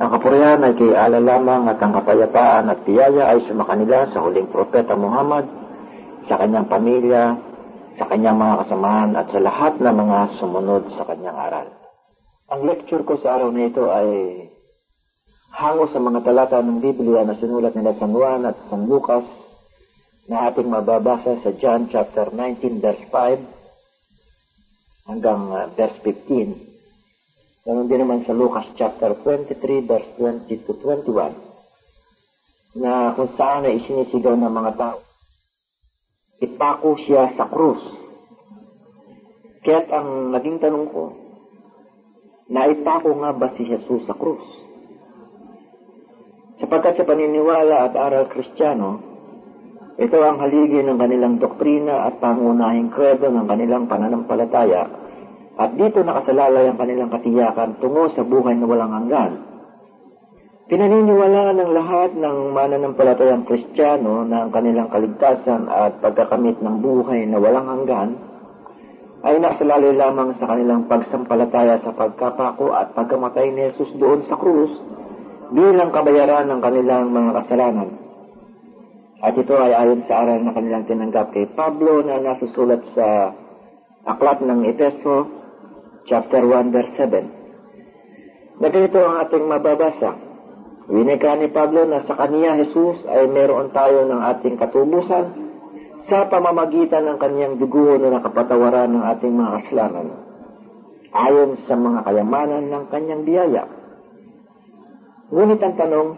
Ang kapurihan ay kay ala lamang at ang kapayapaan at biyaya ay sumakanila sa huling propeta Muhammad, sa kanyang pamilya, sa kanyang mga kasamahan at sa lahat ng mga sumunod sa kanyang aral. Ang lecture ko sa araw na ito ay hango sa mga talata ng Biblia na sinulat nila San Juan at San Lucas na ating mababasa sa John chapter 19 verse 5 hanggang uh, verse 15 Ganon din naman sa Lucas chapter 23 verse 20 to 21 na kung saan ay isinisigaw ng mga tao. Ipako siya sa krus. Kaya't ang naging tanong ko, naipako nga ba si Jesus sa krus? Sapagkat sa paniniwala at aral kristyano, ito ang haligi ng kanilang doktrina at pangunahing kredo ng kanilang pananampalataya at dito nakasalalay ang kanilang katiyakan tungo sa buhay na walang hanggan. Pinaniniwalaan ng lahat ng mananampalatayang kristyano na ang kanilang kaligtasan at pagkakamit ng buhay na walang hanggan ay nakasalalay lamang sa kanilang pagsampalataya sa pagkapako at pagkamatay ni Jesus doon sa krus bilang kabayaran ng kanilang mga kasalanan. At ito ay ayon sa aral na kanilang tinanggap kay Pablo na nasusulat sa aklat ng Epeso chapter 1, verse 7. Na ganito ang ating mababasa. Winika ni Pablo na sa kaniya Jesus ay meron tayo ng ating katubusan sa pamamagitan ng kaniyang dugo na nakapatawaran ng ating mga kasalanan ayon sa mga kayamanan ng kanyang biyaya. Ngunit ang tanong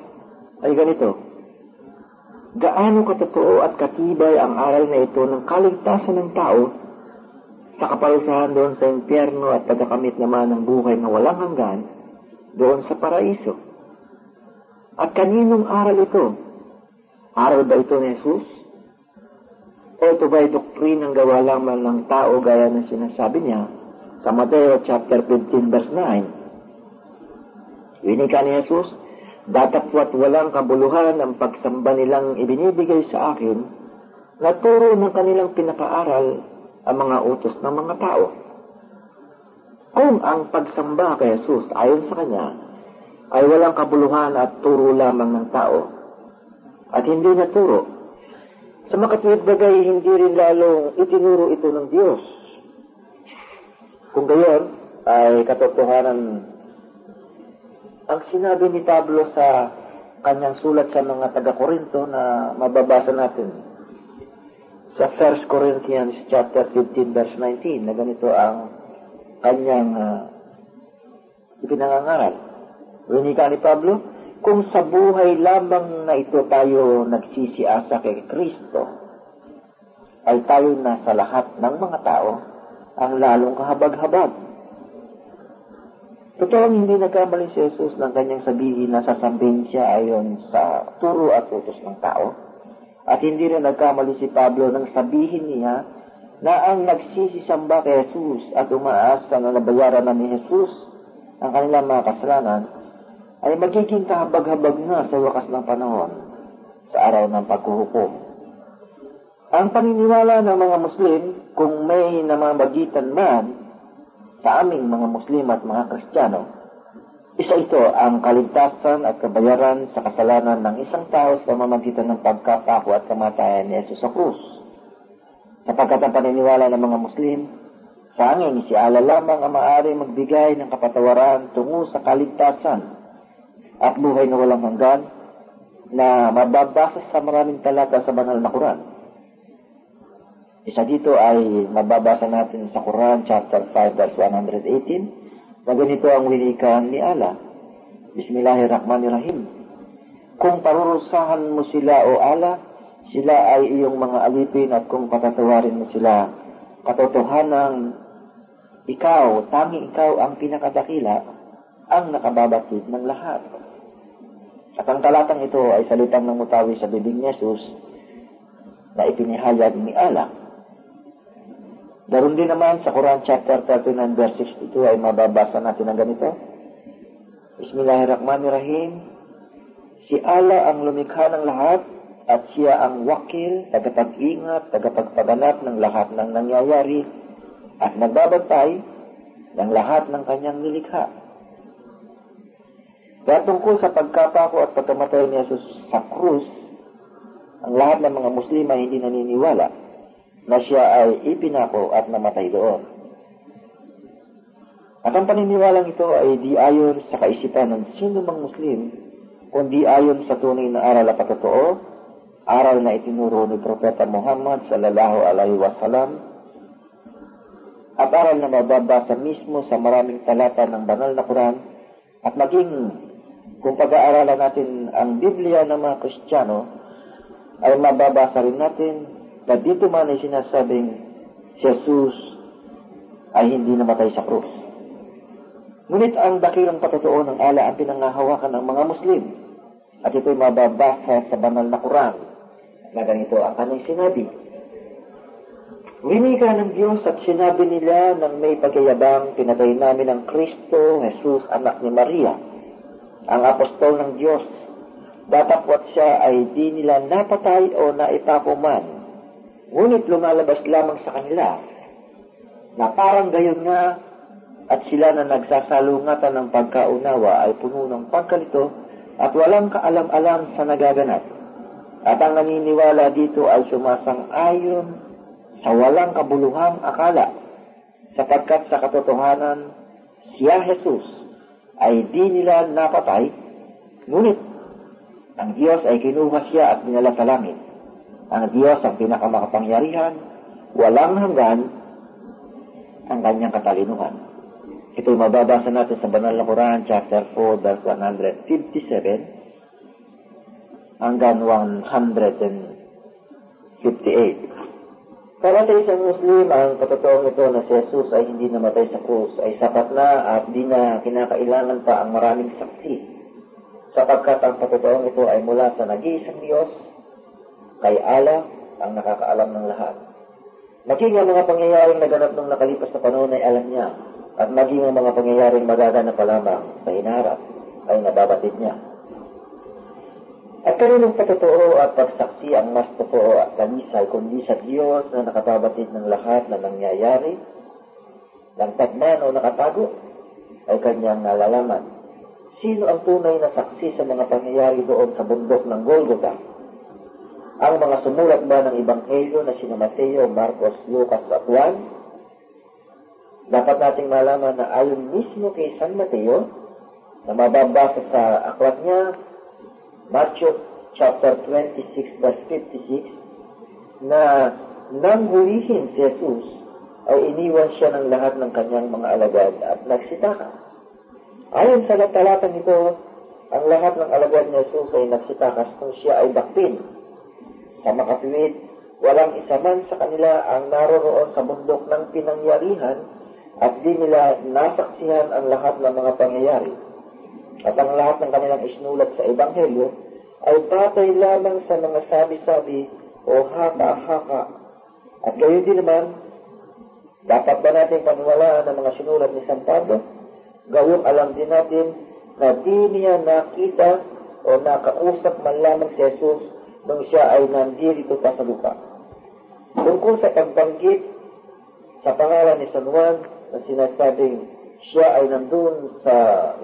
ay ganito, gaano katotoo at katibay ang aral na ito ng kaligtasan ng tao sa kaparusahan doon sa impyerno at pagkakamit naman ng buhay na walang hanggan doon sa paraiso. At kaninong aral ito? Aral ba ito ni Jesus? O ito ba ay doktrinang gawa lamang ng tao gaya ng sinasabi niya sa Mateo chapter 15 verse 9? Winika ni Jesus, datapwat walang kabuluhan ang pagsamba nilang ibinibigay sa akin na turo ng kanilang pinakaaral ang mga utos ng mga tao. Kung ang pagsamba kay Jesus ayon sa kanya ay walang kabuluhan at turo lamang ng tao at hindi na turo, sa makatwid bagay hindi rin lalong itinuro ito ng Diyos. Kung gayon ay katotohanan ang sinabi ni Pablo sa kanyang sulat sa mga taga-Korinto na mababasa natin sa 1 Corinthians chapter 15 verse 19 na ganito ang kanyang uh, ipinangangaral. Winika ni Pablo, kung sa buhay lamang na ito tayo nagsisiasa kay Kristo, ay tayo na sa lahat ng mga tao ang lalong kahabag-habag. Totoong hindi nagkamali si Jesus ng kanyang sabihin na sasabihin siya ayon sa turo at utos ng tao at hindi rin nagkamali si Pablo nang sabihin niya na ang nagsisisamba kay Jesus at umaasa na nabayaran na ni Jesus ang kanilang mga kasalanan ay magiging kahabag-habag na sa wakas ng panahon sa araw ng paghuhukom. Ang paniniwala ng mga Muslim kung may namamagitan man sa aming mga Muslim at mga Kristiyano isa ito ang kaligtasan at kabayaran sa kasalanan ng isang tao sa pamamagitan ng pagkapako at kamatayan ni Jesus sa krus. Sapagkat ang paniniwala ng mga Muslim, sanging si Allah lamang ang maaari magbigay ng kapatawaran tungo sa kaligtasan at buhay na walang hanggan na mababasa sa maraming talata sa banal na Quran. Isa dito ay mababasa natin sa Quran chapter 5 verse 118 na ganito ang winikan ni Allah. Bismillahirrahmanirrahim. Kung parurusahan mo sila o Allah, sila ay iyong mga alipin at kung patatawarin mo sila, katotohanan ikaw, tangi ikaw ang pinakadakila, ang nakababatid ng lahat. At ang talatang ito ay salitang ng mutawi sa bibig ni Jesus na ipinihayag ni Allah Daron din naman sa Quran chapter 39 verse 62 ay mababasa natin ang ganito. Bismillahirrahmanirrahim. Si Allah ang lumikha ng lahat at siya ang wakil, tagapag-ingat, tagapagpaganap ng lahat ng nangyayari at nagbabantay ng lahat ng kanyang nilikha. Dahil tungkol sa pagkapako at pagkamatay ni Jesus sa krus, ang lahat ng mga Muslim ay hindi naniniwala na siya ay ipinako at namatay doon. At ang paniniwalang ito ay di ayon sa kaisipan ng sino mang Muslim, kundi ayon sa tunay na aral at patotoo, aral na itinuro ni Propeta Muhammad sallallahu alaihi wasallam, at aral na mababasa mismo sa maraming talata ng banal na Quran, at maging kung pag-aaralan natin ang Biblia ng mga Kristiyano, ay mababasa rin natin na dito man ay sinasabing si Jesus ay hindi namatay sa krus. Ngunit ang dakilang patotoo ng ala ang pinangahawakan ng mga Muslim at ito'y mababasa sa banal na Quran na ganito ang kanyang sinabi. Winika ng Diyos at sinabi nila ng may pagkayabang pinatay namin ang Kristo, Jesus, anak ni Maria, ang apostol ng Diyos, datapwat siya ay di nila napatay o naitapo man. Ngunit lumalabas lamang sa kanila na parang gayon nga at sila na nagsasalungatan ng pagkaunawa ay puno ng pagkalito at walang kaalam-alam sa nagaganap. At ang naniniwala dito ay sumasang-ayon sa walang kabuluhang akala sapagkat sa katotohanan siya Jesus ay di nila napatay, ngunit ang Diyos ay kinuha siya at dinala sa langit. Ang Diyos ang pinakamakapangyarihan, walang hanggan ang kanyang katalinuhan. Ito'y mababasa natin sa Banal na Quran, chapter 4, verse 157 hanggang 158. Para sa isang Muslim, ang katotoong ito na si Jesus ay hindi namatay sa krus ay sapat na at di na kinakailangan pa ang maraming saksi. Sapagkat ang katotoong ito ay mula sa nag-iisang Diyos, kay Allah ang nakakaalam ng lahat. Maging ang mga pangyayaring naganap nung nakalipas na panahon ay alam niya, at maging ang mga pangyayaring magaganap pa lamang sa hinaharap ay nababatid niya. At kaninong patotoo at pagsaksi ang mas totoo at kanisay kundi sa Diyos na nakababatid ng lahat na nangyayari, langtad man o nakatago, ay kanyang nalalaman. Sino ang tunay na saksi sa mga pangyayari doon sa bundok ng Golgotha? Ang mga sumulat ba ng Ebanghelyo na sina Mateo, Marcos, Lucas at Juan? Dapat nating malaman na ayon mismo kay San Mateo, na mababasa sa aklat niya Matthew chapter 26 verse 56 na nang hulihin si Jesus ay iniwan siya ng lahat ng kanyang mga alagad at nagsitaka. Ayon sa talatang ito, ang lahat ng alagad ni Jesus ay nagsitakas kung siya ay dakpin. Sa makatuwid, walang isa man sa kanila ang naroroon sa bundok ng pinangyarihan at di nila nasaksihan ang lahat ng mga pangyayari at ang lahat ng kanilang isnulat sa Ebanghelyo ay patay lamang sa mga sabi-sabi o haka-haka. At gayon din naman, dapat ba natin paniwalaan ang mga sinulat ni San Pablo? Gawin alam din natin na di niya nakita o nakausap man lamang si Jesus nung siya ay nandito pa sa lupa. Tungkol sa pagbanggit sa pangalan ni San Juan na sinasabing siya ay nandun sa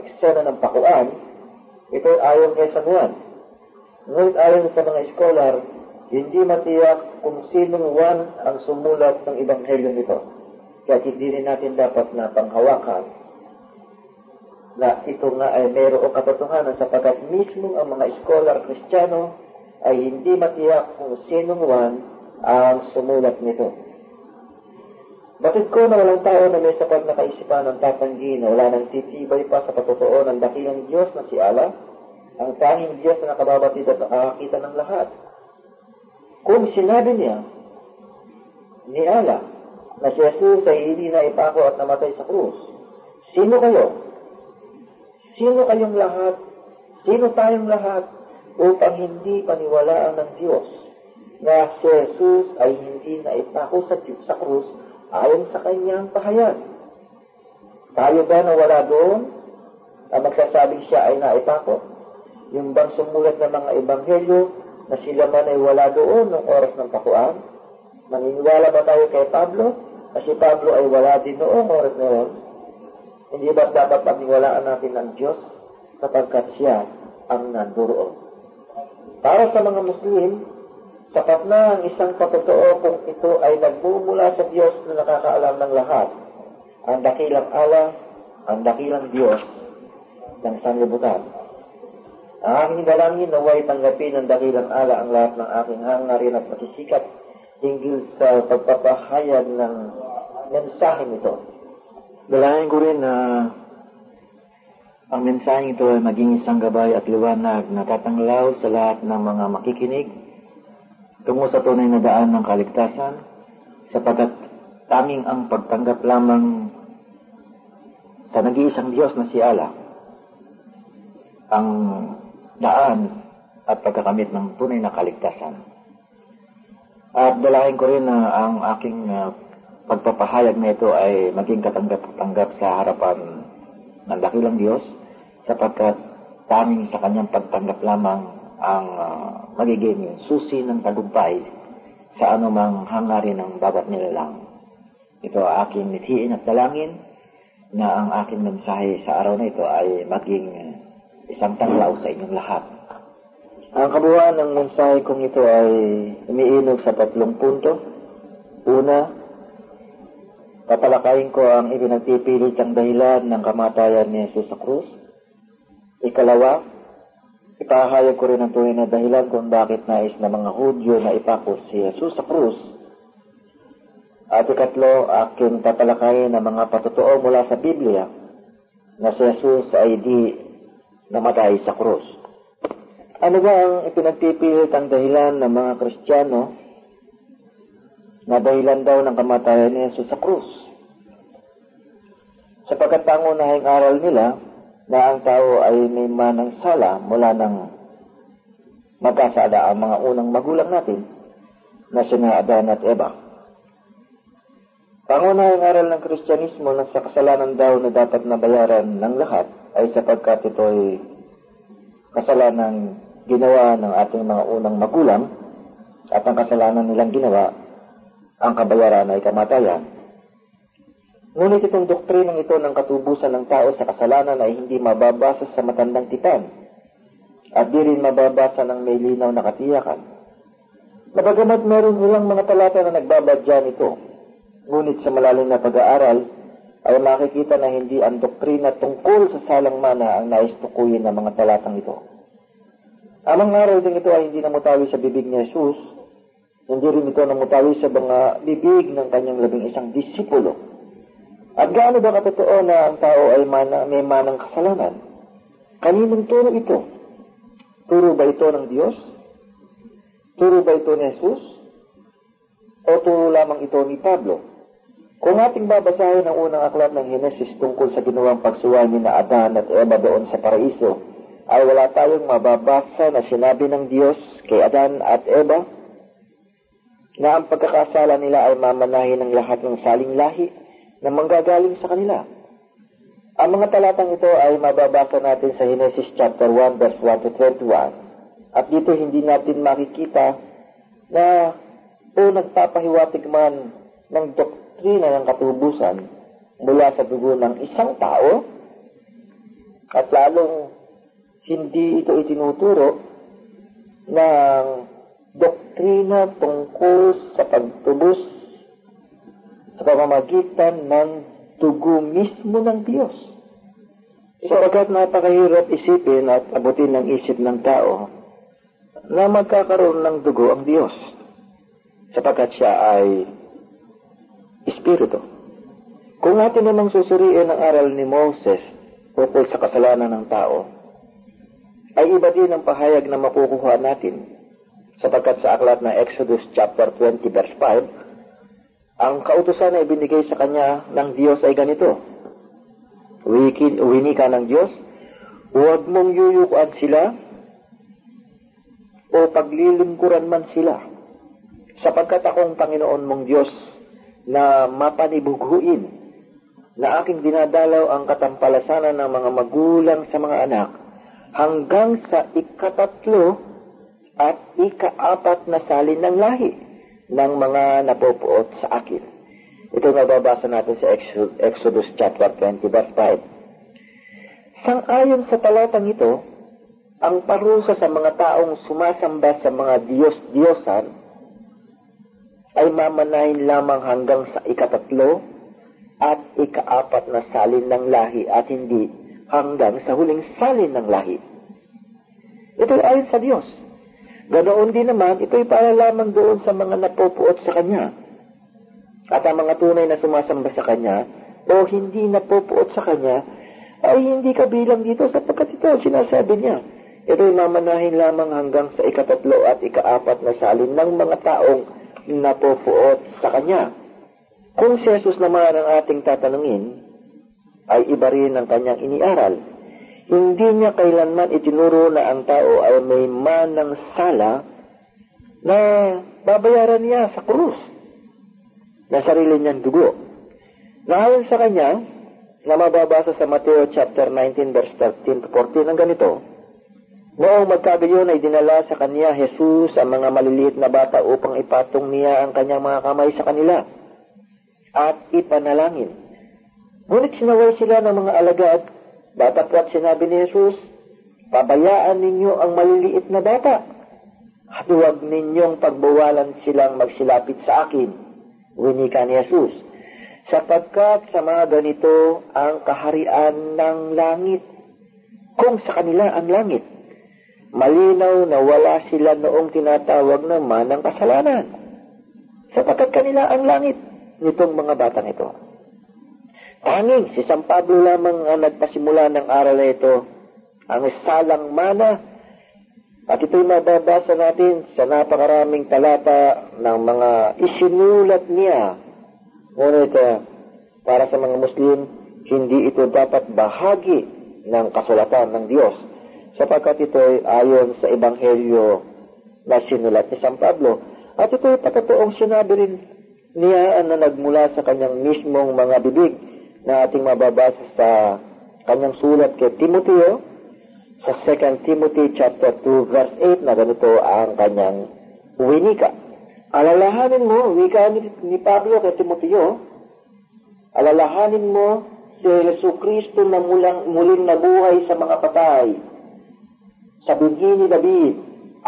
eksena ng pakuan, ito ayon kay San Juan. Ngunit ayon sa mga scholar, hindi matiyak kung sinong Juan ang sumulat ng Ebanghelyo nito. Kaya hindi rin natin dapat na panghawakan na ito nga ay mayroong katotohanan sapagkat mismo ang mga scholar kristyano ay hindi matiyak kung sinong Juan ang sumulat nito. Bakit ko na walang tao na may sapat na kaisipan ng tatanggi na wala nang titibay pa sa patotoo ng dakilang Diyos na si Allah, ang tanging Diyos na nakababatid at nakakakita ng lahat. Kung sinabi niya ni Allah na si Jesus ay hindi na ipako at namatay sa krus, sino kayo? Sino kayong lahat? Sino tayong lahat upang hindi paniwalaan ng Diyos na si Jesus ay hindi na ipako sa, sa krus ayon sa kanyang pahayag. Tayo ba na wala doon na magsasabing siya ay naipako? Yung bang sumulat ng mga ebanghelyo na sila man ay wala doon ng oras ng pakuan? Maniniwala ba tayo kay Pablo? Kasi Pablo ay wala din noong oras na yun. Hindi ba dapat paniwalaan natin ng Diyos sapagkat siya ang nanduroon. Para sa mga Muslim, sapat na ang isang patotoo kung ito ay nagmumula sa Diyos na nakakaalam ng lahat. Ang dakilang ala, ang dakilang Diyos ng sanlibutan. Ang aking dalangin naway tanggapin ng dakilang ala ang lahat ng aking hangarin at pasisikap hinggil sa pagpapahayag ng mensaheng ito. Dalangin ko rin na ang mensaheng ito ay maging isang gabay at liwanag na tatanglaw sa lahat ng mga makikinig tungo sa tunay na daan ng kaligtasan sapagkat tanging ang pagtanggap lamang sa nag-iisang Diyos na si Allah ang daan at pagkakamit ng tunay na kaligtasan. At dalahin ko rin na ang aking uh, pagpapahayag na ito ay maging katanggap-tanggap sa harapan ng dakilang Diyos sapagkat tanging sa kanyang pagtanggap lamang ang uh, magiging susi ng tagumpay sa anumang hangarin ng bawat nilalang. Ito aking mithiin at dalangin na ang aking mensahe sa araw na ito ay maging isang tanglaw sa inyong lahat. Ang kabuuan ng mensahe kong ito ay umiinog sa tatlong punto. Una, tatalakayin ko ang ipinagpipilit ang dahilan ng kamatayan ni Jesus sa krus. Ikalawa, ipahayag ko rin ang tunay na dahilan kung bakit nais na mga Hudyo na ipakos si Jesus sa krus. At ikatlo, aking tatalakayin ang mga patotoo mula sa Biblia na si Jesus ay di namatay sa krus. Ano ba ang ipinagpipilit ang dahilan ng mga Kristiyano na dahilan daw ng kamatayan ni Jesus sa krus? Sapagkat pangunahing aral nila na ang tao ay may manang sala mula ng magkasala ang mga unang magulang natin na sina Adan at Eva. Pangunahing aral ng Kristyanismo na sa kasalanan daw na dapat nabayaran ng lahat ay sapagkat ito ay kasalanan ginawa ng ating mga unang magulang at ang kasalanan nilang ginawa, ang kabayaran ay kamatayan. Ngunit itong doktrinang ito ng katubusan ng tao sa kasalanan ay hindi mababasa sa matandang tipan at di rin mababasa ng may linaw na katiyakan. Nabagamat meron ilang mga talata na nagbabadya nito, ngunit sa malalim na pag-aaral ay makikita na hindi ang doktrina tungkol sa salang mana ang nais tukuyin ng mga talatang ito. Amang araw din ito ay hindi namutawi sa bibig ni Jesus, hindi rin ito namutawi sa mga bibig ng kanyang labing isang disipulo. At gaano ba katotoo na ang tao ay mana, may manang kasalanan? Kaninong turo ito? Turo ba ito ng Diyos? Turo ba ito ni Jesus? O turo lamang ito ni Pablo? Kung ating babasahin ang unang aklat ng Genesis tungkol sa ginawang pagsuway ni na Adan at Eva doon sa paraiso, ay wala tayong mababasa na sinabi ng Diyos kay Adan at Eva na ang pagkakasala nila ay mamanahin ng lahat ng saling lahi na manggagaling sa kanila. Ang mga talatang ito ay mababasa natin sa Genesis chapter 1 verse 1 to 21. At dito hindi natin makikita na o nagpapahiwatig man ng doktrina ng katubusan mula sa dugo ng isang tao at lalong hindi ito itinuturo ng doktrina tungkol sa pagtubos sa pamamagitan ng dugo mismo ng Diyos. Sapagkat napakahirap isipin at abutin ng isip ng tao na magkakaroon ng dugo ang Diyos sapagkat siya ay Espiritu. Kung natin namang susuriin ang aral ni Moses tungkol sa kasalanan ng tao, ay iba din ang pahayag na makukuha natin. Sapagkat sa aklat na Exodus chapter 20 verse 5, ang kautusan na ibinigay sa kanya ng Diyos ay ganito. Wiki, wini ka ng Diyos, huwag mong yuyukuan sila o paglilingkuran man sila. Sapagkat akong Panginoon mong Diyos na mapanibuguin na aking dinadalaw ang katampalasanan ng mga magulang sa mga anak hanggang sa ikatatlo at ikaapat na salin ng lahi ng mga napopuot sa akin. Ito mababasa natin sa Exodus chapter 20 verse 5. Sang-ayon sa talatang ito, ang parusa sa mga taong sumasamba sa mga Diyos-Diyosan ay mamanahin lamang hanggang sa ikatatlo at ikaapat na salin ng lahi at hindi hanggang sa huling salin ng lahi. Ito ay ayon sa Diyos. Ganoon din naman, ito ay para lamang doon sa mga napupuot sa Kanya. At ang mga tunay na sumasamba sa Kanya o hindi napupuot sa Kanya ay hindi kabilang dito sapagkat ito sinasabi niya. Ito ay mamanahin lamang hanggang sa ikatatlo at ikaapat na salin ng mga taong napupuot sa Kanya. Kung si Jesus naman ang ating tatanungin, ay iba rin ang kanyang iniaral. Hindi niya kailanman itinuro na ang tao ay may manang sala na babayaran niya sa krus na sarili niyang dugo. Naayon sa kanya, na mababasa sa Mateo chapter 19 verse 13 to 14 ang ganito, Noong magkagayon ay dinala sa kanya Jesus ang mga maliliit na bata upang ipatong niya ang kanyang mga kamay sa kanila at ipanalangin. Ngunit sinaway sila ng mga alagad, datapwat sinabi ni Jesus, Pabayaan ninyo ang maliliit na bata at huwag ninyong pagbawalan silang magsilapit sa akin. Winika ni Jesus, sapagkat sa mga ganito ang kaharian ng langit. Kung sa kanila ang langit, malinaw na wala sila noong tinatawag naman ng kasalanan. Sapagkat kanila ang langit nitong mga batang ito. Tanging si San Pablo lamang ang nagpasimula ng aral na ito, ang salang mana, at ito'y mababasa natin sa napakaraming talata ng mga isinulat niya. Ngunit uh, para sa mga Muslim, hindi ito dapat bahagi ng kasulatan ng Diyos sapagkat ito ay ayon sa Ebanghelyo na sinulat ni San Pablo. At ito ay patatoong sinabi rin niya na nagmula sa kanyang mismong mga bibig na ating mababasa sa kanyang sulat kay Timoteo sa 2 Timothy chapter 2 verse 8 na ganito ang kanyang winika. Alalahanin mo, wika ni, ni Pablo kay Timoteo, alalahanin mo si Yesu Kristo na mulang, muling nabuhay sa mga patay sa binhi ni David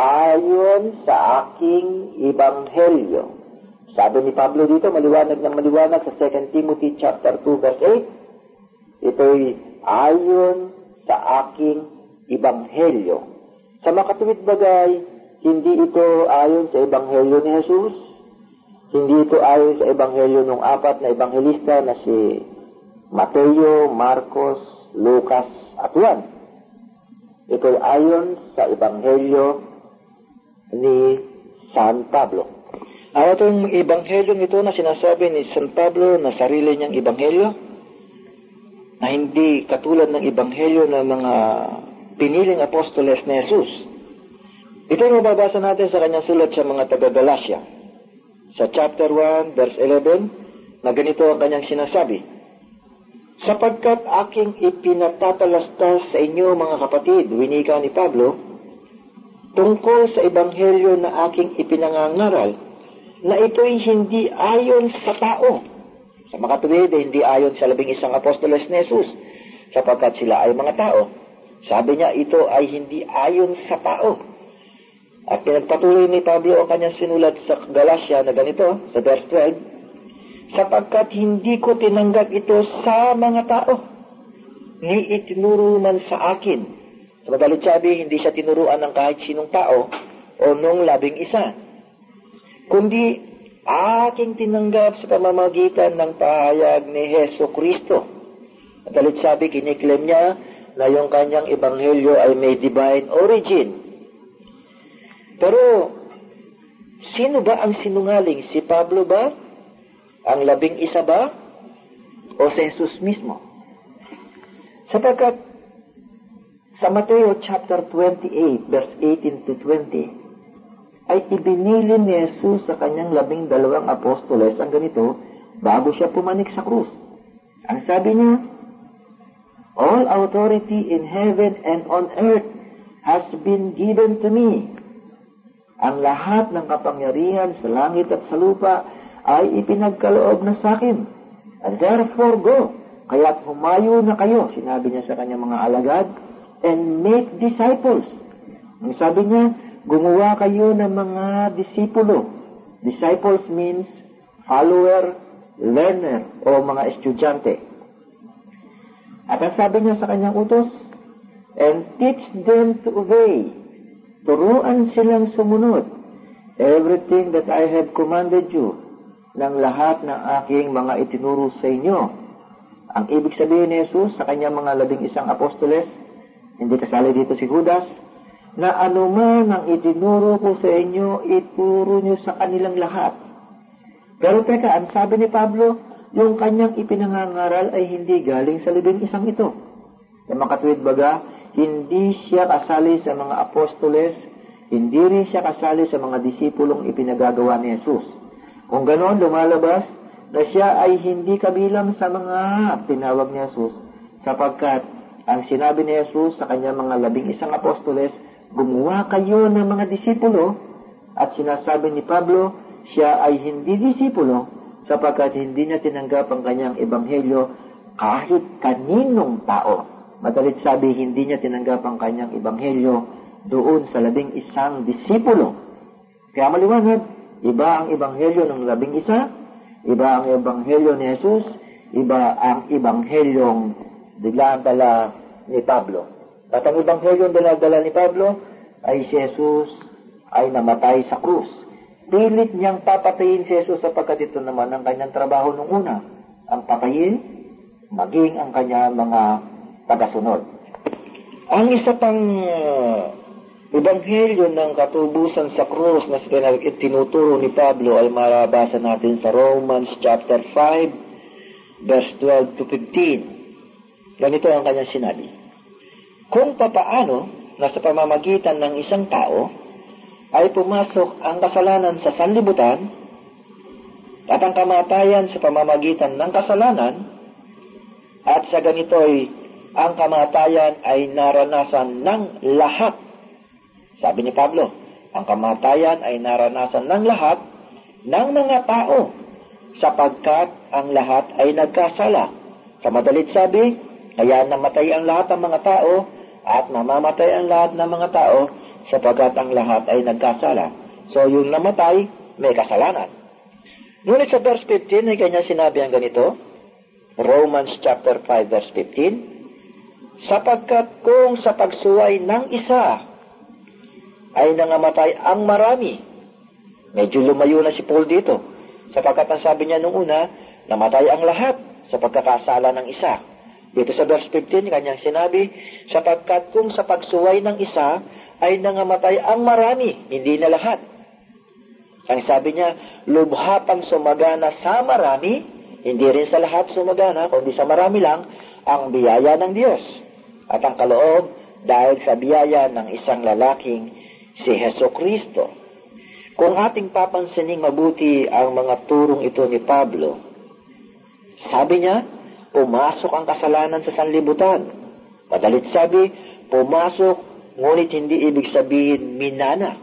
ayon sa aking ibanghelyo. Sabi ni Pablo dito, maliwanag ng maliwanag sa 2 Timothy chapter 2 verse 8, ito'y ayon sa aking ibanghelyo. Sa makatuwid bagay, hindi ito ayon sa ebanghelyo ni Jesus, hindi ito ayon sa ebanghelyo ng apat na ebanghelista na si Mateo, Marcos, Lucas, at Juan. Ito'y ayon sa Ebanghelyo ni San Pablo. Ano itong Ebanghelyo ito na sinasabi ni San Pablo na sarili niyang Ebanghelyo? Na hindi katulad ng Ebanghelyo ng mga piniling apostoles ni Jesus. Ito yung mababasa natin sa kanyang sulat sa mga taga-Galacia. Sa chapter 1, verse 11, na ganito ang kanyang sinasabi sapagkat aking ipinatatalastas sa inyo mga kapatid, winika ni Pablo, tungkol sa ebanghelyo na aking ipinangangaral, na ito'y hindi ayon sa tao. Sa makatuwid, hindi ayon sa labing isang apostoles ni Jesus, sapagkat sila ay mga tao. Sabi niya, ito ay hindi ayon sa tao. At pinagpatuloy ni Pablo ang kanyang sinulat sa Galacia na ganito, sa verse 12, sapagkat hindi ko tinanggap ito sa mga tao, ni itinuro man sa akin. Sa madalit sabi, hindi siya tinuruan ng kahit sinong tao o nung labing isa, kundi aking tinanggap sa pamamagitan ng pahayag ni Heso Kristo. Madalit sabi, kiniklaim niya na yung kanyang ebanghelyo ay may divine origin. Pero, sino ba ang sinungaling? Si Pablo ba? Ang labing isa ba? O si Jesus mismo? Sapagkat sa Mateo chapter 28 verse 18 to 20 ay ibinili ni Jesus sa kanyang labing dalawang apostoles ang ganito bago siya pumanik sa krus. Ang sabi niya, All authority in heaven and on earth has been given to me. Ang lahat ng kapangyarihan sa langit at sa lupa ay ipinagkaloob na sa akin. And therefore go Kaya't humayo na kayo, sinabi niya sa kanyang mga alagad, and make disciples. Ang sabi niya, gumawa kayo ng mga disipulo. Disciples means follower, learner, o mga estudyante. At ang sabi niya sa kanyang utos, and teach them to obey. Turuan silang sumunod. Everything that I have commanded you, ng lahat ng aking mga itinuro sa inyo. Ang ibig sabihin ni Jesus sa kanyang mga labing isang apostoles, hindi kasali dito si Judas, na anuman ang itinuro ko sa inyo, ituro nyo sa kanilang lahat. Pero teka, ang sabi ni Pablo, yung kanyang ipinangangaral ay hindi galing sa libing isang ito. Sa makatwid baga, hindi siya kasali sa mga apostoles, hindi rin siya kasali sa mga disipulong ipinagagawa ni Jesus. Kung ganoon, lumalabas na siya ay hindi kabilang sa mga tinawag ni Jesus sapagkat ang sinabi ni Jesus sa kanyang mga labing isang apostoles, gumawa kayo ng mga disipulo at sinasabi ni Pablo, siya ay hindi disipulo sapagkat hindi niya tinanggap ang kanyang ebanghelyo kahit kaninong tao. Madalit sabi, hindi niya tinanggap ang kanyang ebanghelyo doon sa labing isang disipulo. Kaya maliwanag, iba ang ebanghelyo ng labing isa Iba ang ebanghelyo ni Jesus, iba ang ebanghelyong dinadala ni Pablo. At ang ebanghelyong dinadala ni Pablo ay si Jesus ay namatay sa krus. Pilit niyang papatayin si Jesus sapagkat ito naman ang kanyang trabaho nung una. Ang patayin, maging ang kanyang mga tagasunod. Ang isa pang uh, Ebanghelyo ng katubusan sa krus na tinuturo ni Pablo ay marabasa natin sa Romans chapter 5 verse 12 to 15. Ganito ang kanyang sinabi. Kung papaano na sa pamamagitan ng isang tao ay pumasok ang kasalanan sa sanlibutan at ang kamatayan sa pamamagitan ng kasalanan at sa ganito'y ang kamatayan ay naranasan ng lahat sabi ni Pablo, ang kamatayan ay naranasan ng lahat ng mga tao sapagkat ang lahat ay nagkasala. Sa madalit sabi, kaya namatay ang lahat ng mga tao at namamatay ang lahat ng mga tao sapagkat ang lahat ay nagkasala. So yung namatay, may kasalanan. Ngunit sa verse 15 ay kanya sinabi ang ganito, Romans chapter 5 verse 15, sapagkat kung sa pagsuway ng isa ay nangamatay ang marami. Medyo lumayo na si Paul dito. Sapagkat ang sabi niya nung una, namatay ang lahat sa pagkakasala ng isa. Dito sa verse 15, kanyang sinabi, sapagkat kung sa pagsuway ng isa ay nangamatay ang marami, hindi na lahat. Ang sabi niya, lubhapang sumagana sa marami, hindi rin sa lahat sumagana, kundi sa marami lang, ang biyaya ng Diyos. At ang kaloob, dahil sa biyaya ng isang lalaking si Heso Kristo. Kung ating papansining mabuti ang mga turong ito ni Pablo, sabi niya, pumasok ang kasalanan sa sanlibutan. Madalit sabi, pumasok, ngunit hindi ibig sabihin minana.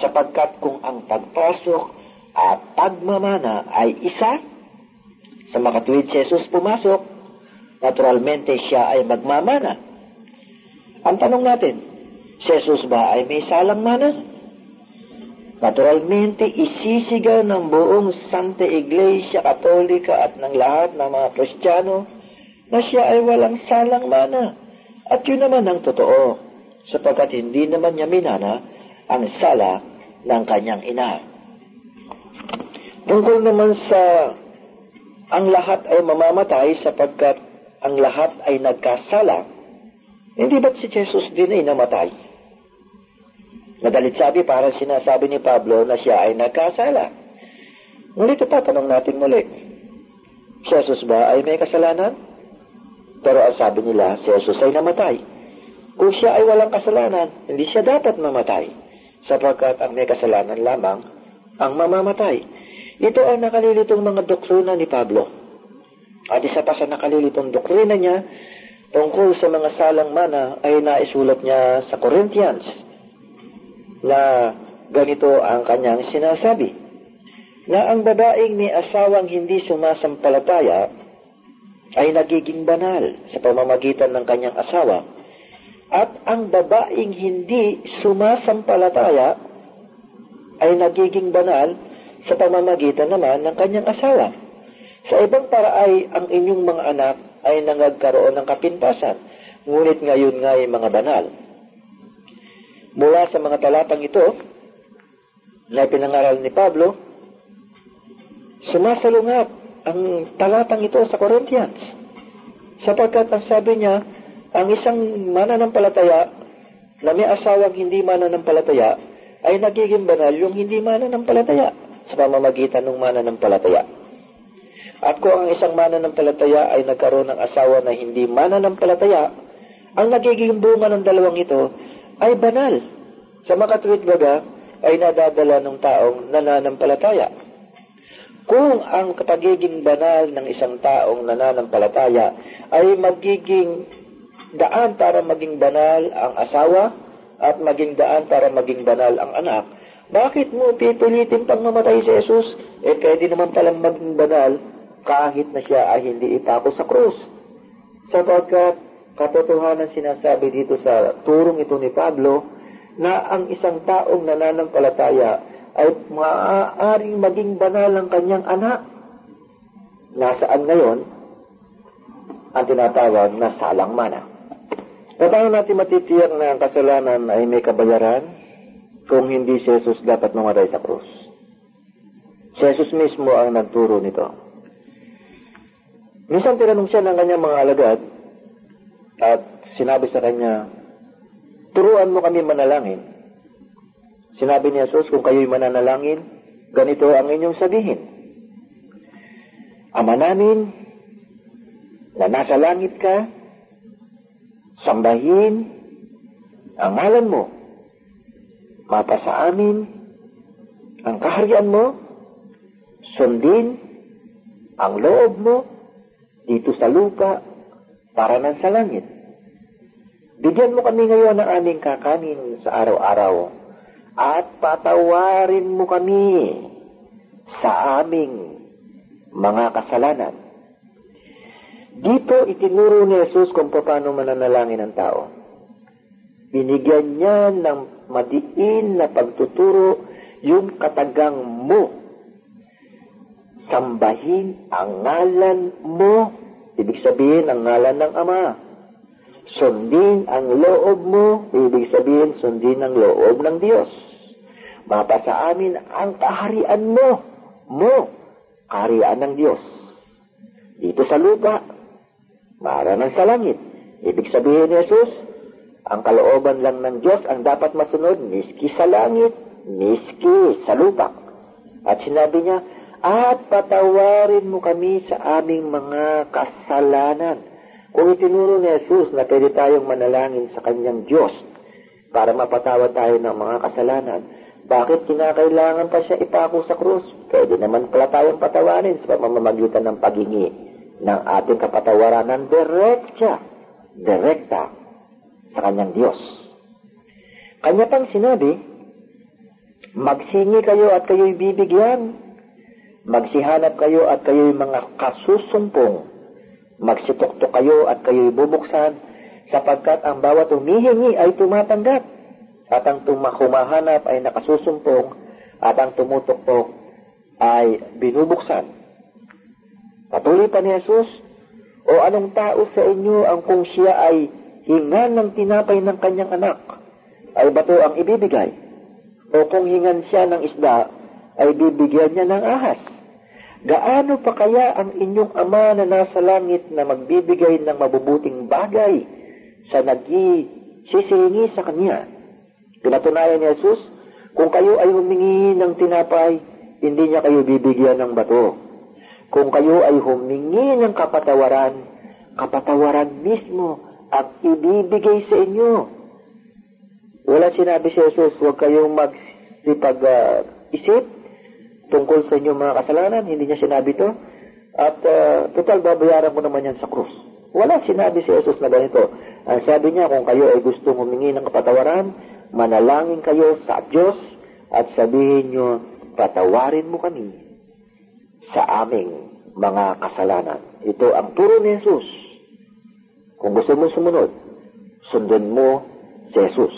Sapagkat kung ang pagpasok at pagmamana ay isa, sa makatuwid si Jesus pumasok, naturalmente siya ay magmamana. Ang tanong natin, Si Jesus ba ay may salang mana? Naturalmente, isisigaw ng buong Santa Iglesia Katolika at ng lahat ng mga Kristiyano na siya ay walang salang mana. At yun naman ang totoo, sapagkat hindi naman niya minana ang sala ng kanyang ina. Tungkol naman sa ang lahat ay mamamatay sapagkat ang lahat ay nagkasala, hindi ba't si Jesus din ay namatay? Madalit sabi, parang sinasabi ni Pablo na siya ay nagkasala. Ngunit tatanong natin muli, si Jesus ba ay may kasalanan? Pero ang sabi nila, si Jesus ay namatay. Kung siya ay walang kasalanan, hindi siya dapat mamatay, sapagkat ang may kasalanan lamang ang mamamatay. Ito ang nakalilitong mga doktrina ni Pablo. At isa pa sa nakalilitong doktrina niya tungkol sa mga salang mana ay naisulat niya sa Corinthians na ganito ang kanyang sinasabi, na ang babaeng may asawang hindi sumasampalataya ay nagiging banal sa pamamagitan ng kanyang asawa at ang babaeng hindi sumasampalataya ay nagiging banal sa pamamagitan naman ng kanyang asawa. Sa ibang paraay, ang inyong mga anak ay nangagkaroon ng kapintasan, ngunit ngayon nga ay mga banal. Mula sa mga talatang ito, na pinangaral ni Pablo, sumasalungat ang talatang ito sa Corinthians. Sapagkat ang sabi niya, ang isang mananampalataya na may asawang hindi mananampalataya ay nagiging banal yung hindi mananampalataya sa pamamagitan ng mananampalataya. At kung ang isang mananampalataya ay nagkaroon ng asawa na hindi mananampalataya, ang nagiging bunga ng dalawang ito ay banal. Sa makatwid baga, ay nadadala ng taong nananampalataya. Kung ang pagiging banal ng isang taong nananampalataya ay magiging daan para maging banal ang asawa at maging daan para maging banal ang anak, bakit mo pipilitin pang mamatay si Jesus? Eh, pwede naman palang maging banal kahit na siya ay hindi itapos sa krus. Sapagkat katotohanan sinasabi dito sa turong ito ni Pablo na ang isang taong nananampalataya ay maaaring maging banal ang kanyang anak. Nasaan ngayon ang tinatawag na salang mana. E paano natin matitiyak na ang kasalanan ay may kabayaran kung hindi si Jesus dapat mamatay sa krus? Si Jesus mismo ang nagturo nito. Minsan tinanong siya ng kanyang mga alagad at sinabi sa kanya, turuan mo kami manalangin. Sinabi ni Jesus, kung kayo'y mananalangin, ganito ang inyong sabihin. Ama namin, na nasa langit ka, sambahin ang ngalan mo. Mapasa amin ang kaharian mo, sundin ang loob mo dito sa lupa para nan sa langit. Bigyan mo kami ngayon ng aming kakanin sa araw-araw at patawarin mo kami sa aming mga kasalanan. Dito itinuro ni Jesus kung paano mananalangin ang tao. Binigyan niya ng madiin na pagtuturo yung katagang mo. Sambahin ang ngalan mo. Ibig sabihin ang ngalan ng Ama Sundin ang loob mo, ibig sabihin sundin ang loob ng Diyos. Mapa amin ang kaharian mo, mo, kaharian ng Diyos. Dito sa lupa, mara ng sa langit. Ibig sabihin ni Jesus, ang kalooban lang ng Diyos ang dapat masunod, miski sa langit, miski sa lupa. At sinabi niya, at patawarin mo kami sa aming mga kasalanan kung itinuro ni Jesus na pwede tayong manalangin sa kanyang Diyos para mapatawad tayo ng mga kasalanan, bakit kinakailangan pa siya ipako sa krus? Pwede naman pala tayong patawarin sa pamamagitan ng paghingi ng ating kapatawaran ng direkta, direkta sa kanyang Diyos. Kanya pang sinabi, magsingi kayo at kayo'y bibigyan. Magsihanap kayo at kayo'y mga kasusumpong Magsituktok kayo at kayo'y bubuksan, sapagkat ang bawat humihingi ay tumatanggap, at ang humahanap ay nakasusumpong, at ang tumutuktok ay binubuksan. Patuloy pa ni Jesus, o anong tao sa inyo ang kung siya ay hingan ng tinapay ng kanyang anak, ay bato ang ibibigay? O kung hingan siya ng isda, ay bibigyan niya ng ahas? Gaano pa kaya ang inyong ama na nasa langit na magbibigay ng mabubuting bagay sa nagi sisihingi sa kanya? Pinatunayan ni Jesus, kung kayo ay humingi ng tinapay, hindi niya kayo bibigyan ng bato. Kung kayo ay humingi ng kapatawaran, kapatawaran mismo ang ibibigay sa inyo. Wala sinabi si Jesus, huwag kayong magsipag-isip, uh, tungkol sa inyong mga kasalanan. Hindi niya sinabi to. At uh, total, babayaran mo naman yan sa krus. Wala sinabi si Jesus na ganito. Ang sabi niya, kung kayo ay gustong humingi ng kapatawaran, manalangin kayo sa Diyos at sabihin niyo, patawarin mo kami sa aming mga kasalanan. Ito ang turo ni Jesus. Kung gusto mo sumunod, sundin mo si Jesus.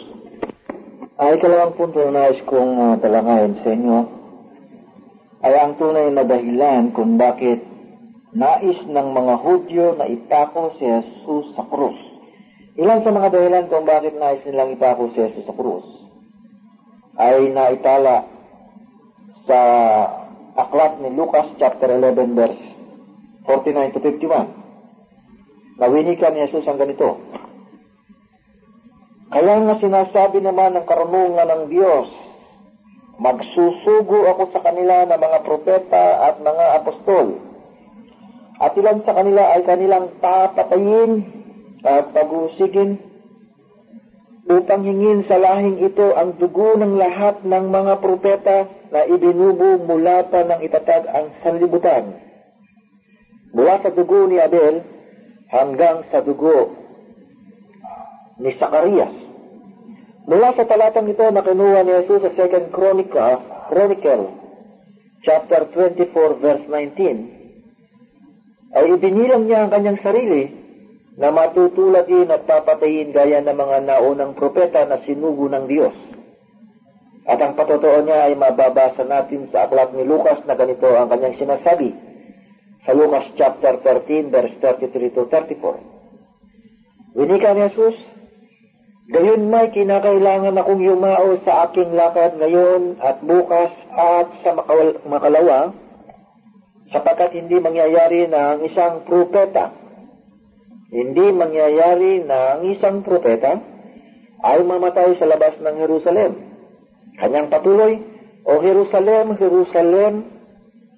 Ay kalawang punto na nais kong uh, talangayin sa inyo ay ang tunay na dahilan kung bakit nais ng mga Hudyo na ipako si Jesus sa krus. Ilan sa mga dahilan kung bakit nais nilang ipako si Jesus sa krus ay naitala sa aklat ni Lucas chapter 11 verse 49 to 51. Nawinikan ni Jesus ang ganito. Kaya nga sinasabi naman ng karunungan ng Diyos, magsusugo ako sa kanila ng mga propeta at mga apostol. At ilan sa kanila ay kanilang papatayin at pagusigin upang hingin sa lahing ito ang dugo ng lahat ng mga propeta na ibinubo mula pa ng itatag ang sanlibutan. Mula sa dugo ni Abel hanggang sa dugo ni Zacarias. Mula sa talatang ito na kinuha ni Jesus sa 2 Chronicle, Chronicle chapter 24 verse 19 ay ibinilang niya ang kanyang sarili na matutulagin at papatayin gaya ng mga naunang propeta na sinugo ng Diyos. At ang patotoo niya ay mababasa natin sa aklat ni Lucas na ganito ang kanyang sinasabi sa Lucas chapter 13 verse 33 to 34. Winika ni Jesus, Gayon may kinakailangan akong yumao sa aking lakad ngayon at bukas at sa makalawa sapagkat hindi mangyayari na ang isang propeta hindi mangyayari na ang isang propeta ay mamatay sa labas ng Jerusalem Kanyang patuloy, O Jerusalem, Jerusalem,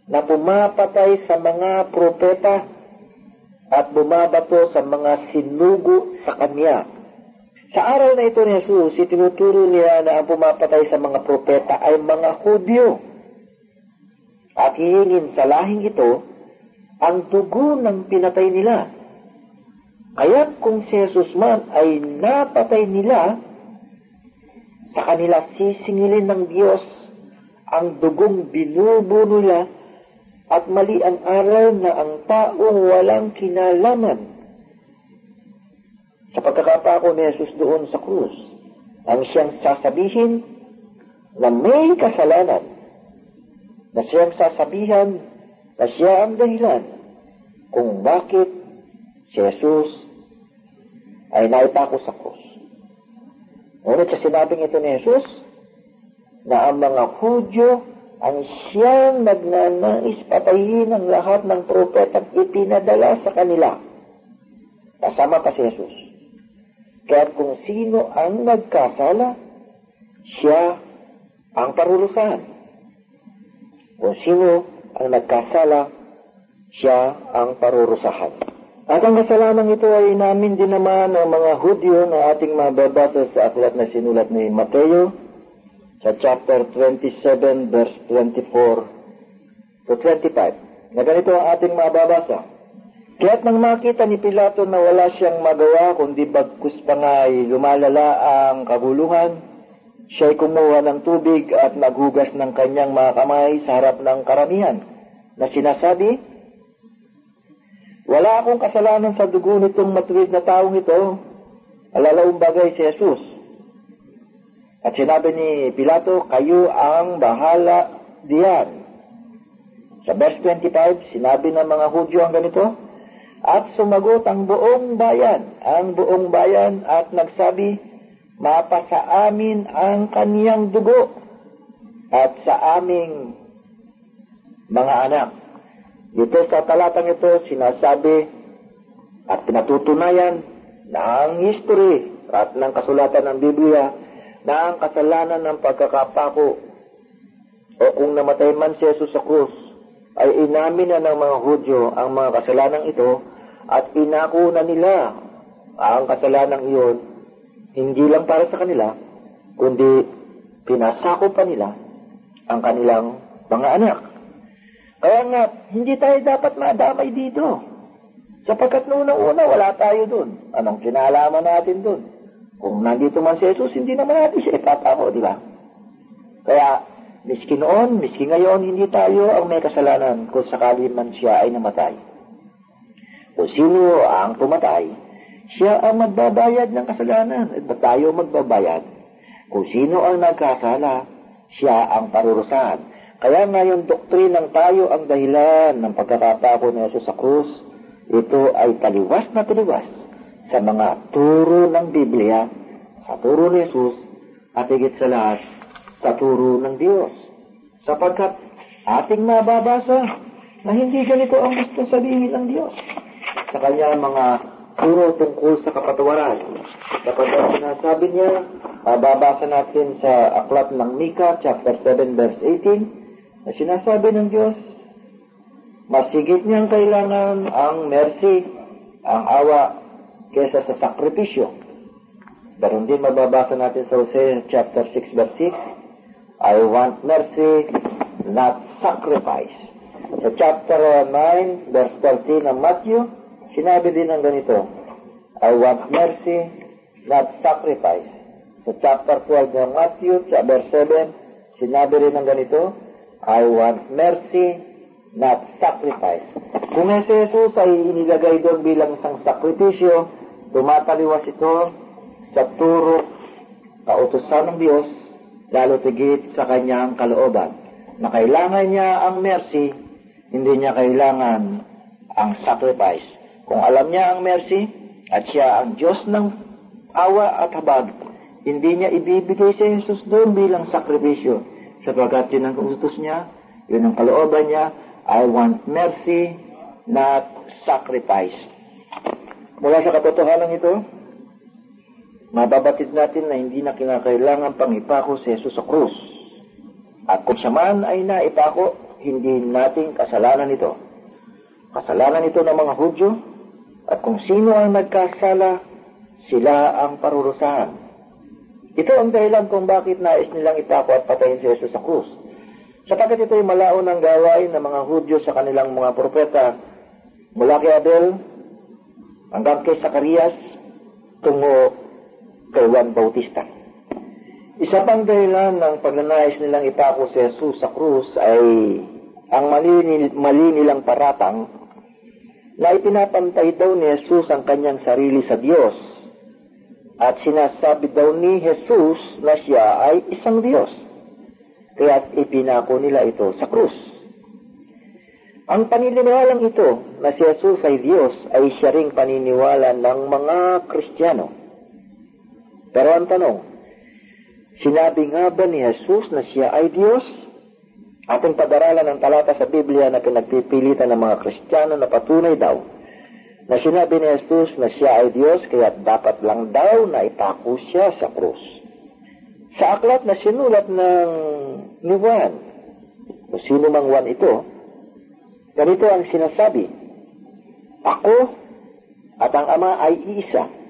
na pumapatay sa mga propeta at bumabato sa mga sinugo sa kanya. Sa araw na ito ni Jesus, itinuturo niya na ang pumapatay sa mga propeta ay mga Hudyo. At hihingin sa lahing ito ang dugo ng pinatay nila. Kaya kung si Jesus man ay napatay nila, sa kanila sisingilin ng Diyos ang dugong binubo nila at mali ang aral na ang taong walang kinalaman. Sa pagkakapako ni Jesus doon sa krus, ang siyang sasabihin na may kasalanan, na siyang sasabihan na siya ang dahilan kung bakit si Jesus ay naipako sa krus. Ngunit sa sinabing ito ni Jesus, na ang mga Hudyo ang siyang nagnanais patayin ang lahat ng propetang ipinadala sa kanila. Kasama pa si Jesus. Kaya kung sino ang nagkasala, siya ang parulusahan. Kung sino ang nagkasala, siya ang parurusahan. At ang kasalanan ito ay namin din naman ng mga Hudyo na ating mababasa sa aklat na sinulat ni Mateo sa chapter 27 verse 24 to 25. Na ganito ang ating mababasa. Kaya't nang makita ni Pilato na wala siyang magawa kundi bagkus pa nga ay lumalala ang kaguluhan, siya'y kumuha ng tubig at naghugas ng kanyang mga kamay sa harap ng karamihan na sinasabi, wala akong kasalanan sa dugo nitong matuwid na taong ito. Alalaong bagay si Jesus. At sinabi ni Pilato, kayo ang bahala diyan. Sa verse 25, sinabi ng mga Hudyo ang ganito, At sumagot ang buong bayan, ang buong bayan at nagsabi, Mapa sa amin ang kaniyang dugo at sa aming mga anak. Dito sa talatang ito, sinasabi at pinatutunayan na ang history at ng kasulatan ng Biblia na ang kasalanan ng pagkakapako o kung namatay man si Jesus sa krus ay inamin na ng mga Hudyo ang mga kasalanan ito at inako na nila ang kasalanan iyon hindi lang para sa kanila kundi pinasako pa nila ang kanilang mga anak. Kaya nga, hindi tayo dapat madamay dito. Sapagkat noong una wala tayo dun. Anong kinalaman natin dun? Kung nandito man si Jesus, hindi naman natin siya ipapako, di ba? Kaya, Miski noon, miski ngayon, hindi tayo ang may kasalanan kung sakali man siya ay namatay. Kung sino ang pumatay, siya ang magbabayad ng kasalanan at ba tayo magbabayad? Kung sino ang nagkasala, siya ang parurusahan. Kaya ngayon doktrinang tayo ang dahilan ng pagkakatako ni Jesus sa krus, ito ay taliwas na taliwas sa mga turo ng Biblia, sa turo ni Jesus, at higit sa lahat, sa turo ng Diyos. Sapagkat ating mababasa na hindi ganito ang gusto sabihin ng Diyos sa kanya mga turo tungkol sa kapatawaran. Sapagkat sinasabi niya, mababasa natin sa aklat ng Mika, chapter 7, verse 18, na sinasabi ng Diyos, masigit niyang kailangan ang mercy, ang awa, kesa sa sakripisyo. Ganon din mababasa natin sa Hosea chapter 6 verse 6, I want mercy, not sacrifice. Sa chapter 9 verse 13 ng Matthew, sinabi din ng ganito, I want mercy, not sacrifice. Sa chapter 12 ng Matthew, verse 7, sinabi rin ng ganito, I want mercy, not sacrifice. Kung si Jesus ay inilagay doon bilang isang sakripisyo, tumataliwas ito sa turo, kautusan ng Diyos, lalo tigit sa kanyang kalooban. Na kailangan niya ang mercy, hindi niya kailangan ang sacrifice. Kung alam niya ang mercy, at siya ang Diyos ng awa at habag, hindi niya ibibigay si Jesus doon bilang sakripisyo. Sapagkat yun ang utos niya, yun ang kalooban niya, I want mercy, not sacrifice. Mula sa katotohanan ito, mababatid natin na hindi na kinakailangan pang ipako si Jesus sa krus. At kung siya man ay naipako, hindi nating kasalanan ito. Kasalanan ito ng mga Hudyo, at kung sino ang nagkasala, sila ang parurusahan. Ito ang dahilan kung bakit nais nilang ipako at patayin si Jesus sa krus. Sapagkat ito ay malaon ng gawain ng mga Hudyo sa kanilang mga propeta mula kay Abel hanggang kay Zacarias tungo kay Juan Bautista. Isa pang dahilan ng pagnanais nilang ipako si Jesus sa krus ay ang mali, mali nilang paratang na ipinapantay daw ni Jesus ang kanyang sarili sa Diyos at sinasabi daw ni Jesus na siya ay isang Diyos. Kaya ipinako nila ito sa krus. Ang paniniwalang ito na si Jesus ay Diyos ay siya ring paniniwala ng mga Kristiyano. Pero ang tanong, sinabi nga ba ni Jesus na siya ay Diyos? Ating pag-aralan ng talata sa Biblia na pinagpipilitan ng mga Kristiyano na patunay daw na sinabi ni Jesus na siya ay Diyos kaya dapat lang daw na ipako siya sa krus. Sa aklat na sinulat ng ni Juan, o sino mang Juan ito, ganito ang sinasabi, Ako at ang Ama ay iisa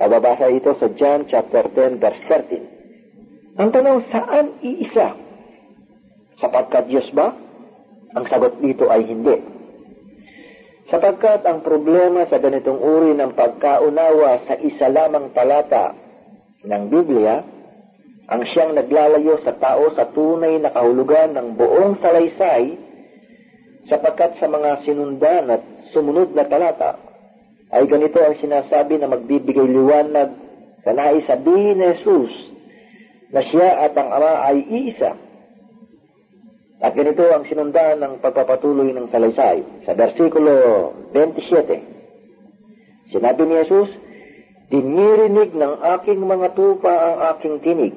Nababasa ito sa John chapter 10 verse 13. Ang tanong, saan iisa? Sapagkat Diyos ba? Ang sagot dito ay hindi. Sapagkat ang problema sa ganitong uri ng pagkaunawa sa isa lamang talata ng Biblia, ang siyang naglalayo sa tao sa tunay na kahulugan ng buong salaysay, sapagkat sa mga sinundan at sumunod na talata, ay ganito ang sinasabi na magbibigay liwanag sa nais sabihin ni Jesus na siya at ang Ama ay iisa. At ganito ang sinundan ng pagpapatuloy ng salaysay sa versikulo 27. Sinabi ni Jesus, Dinirinig ng aking mga tupa ang aking tinig.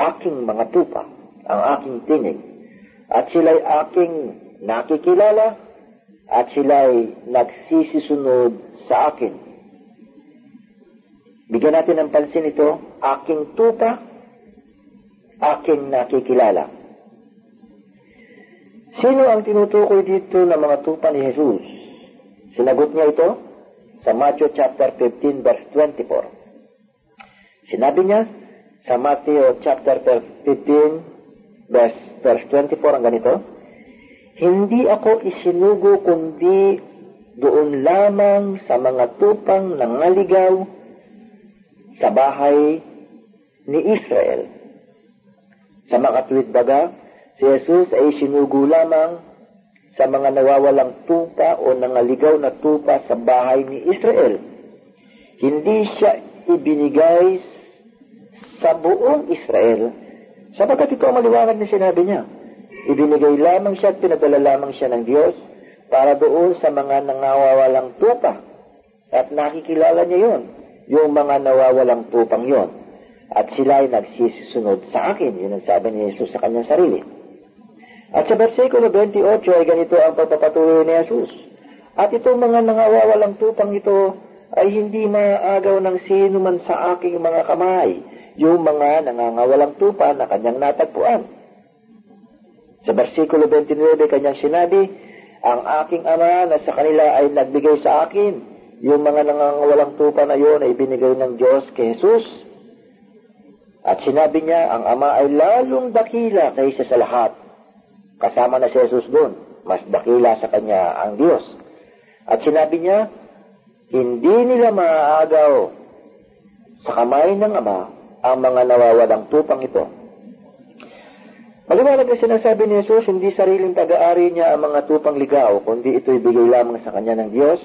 Aking mga tupa ang aking tinig. At sila'y aking nakikilala at sila'y nagsisisunod sa akin. Bigyan natin ng pansin ito, aking tupa, aking nakikilala. Sino ang tinutukoy dito ng mga tupa ni Jesus? Sinagot niya ito sa Matthew chapter 15 verse 24. Sinabi niya sa Matthew chapter 15 verse, verse 24 ang ganito, hindi ako isinugo kundi doon lamang sa mga tupang nangaligaw sa bahay ni Israel. Sa makatwid baga, si Jesus ay sinugo lamang sa mga nawawalang tupa o nangaligaw na tupa sa bahay ni Israel. Hindi siya ibinigay sa buong Israel sapagkat ito ang maliwanag na sinabi niya. Ibinigay lamang siya at pinadala lamang siya ng Diyos para doon sa mga nangawawalang tupa. At nakikilala niya yon, yung mga nawawalang tupang yon at sila ay nagsisisunod sa akin. Yun ang sabi ni Jesus sa kanyang sarili. At sa versikulo 28 ay ganito ang pagpapatuloy ni Jesus. At itong mga nangawawalang tupang ito ay hindi maagaw ng sino man sa aking mga kamay, yung mga nangangawalang tupa na kanyang natagpuan. Sa versikulo 29, kanyang sinabi, ang aking ama na sa kanila ay nagbigay sa akin, yung mga nangangawalang tupa na yun ay binigay ng Diyos kay Jesus at sinabi niya, ang Ama ay lalong dakila kaysa sa lahat. Kasama na si Jesus doon. Mas dakila sa kanya ang Diyos. At sinabi niya, hindi nila maaagaw sa kamay ng Ama ang mga nawawalang tupang ito. Maliwanag na sinasabi ni Jesus, hindi sariling taga-ari niya ang mga tupang ligaw, kundi ito'y bigay lamang sa kanya ng Diyos.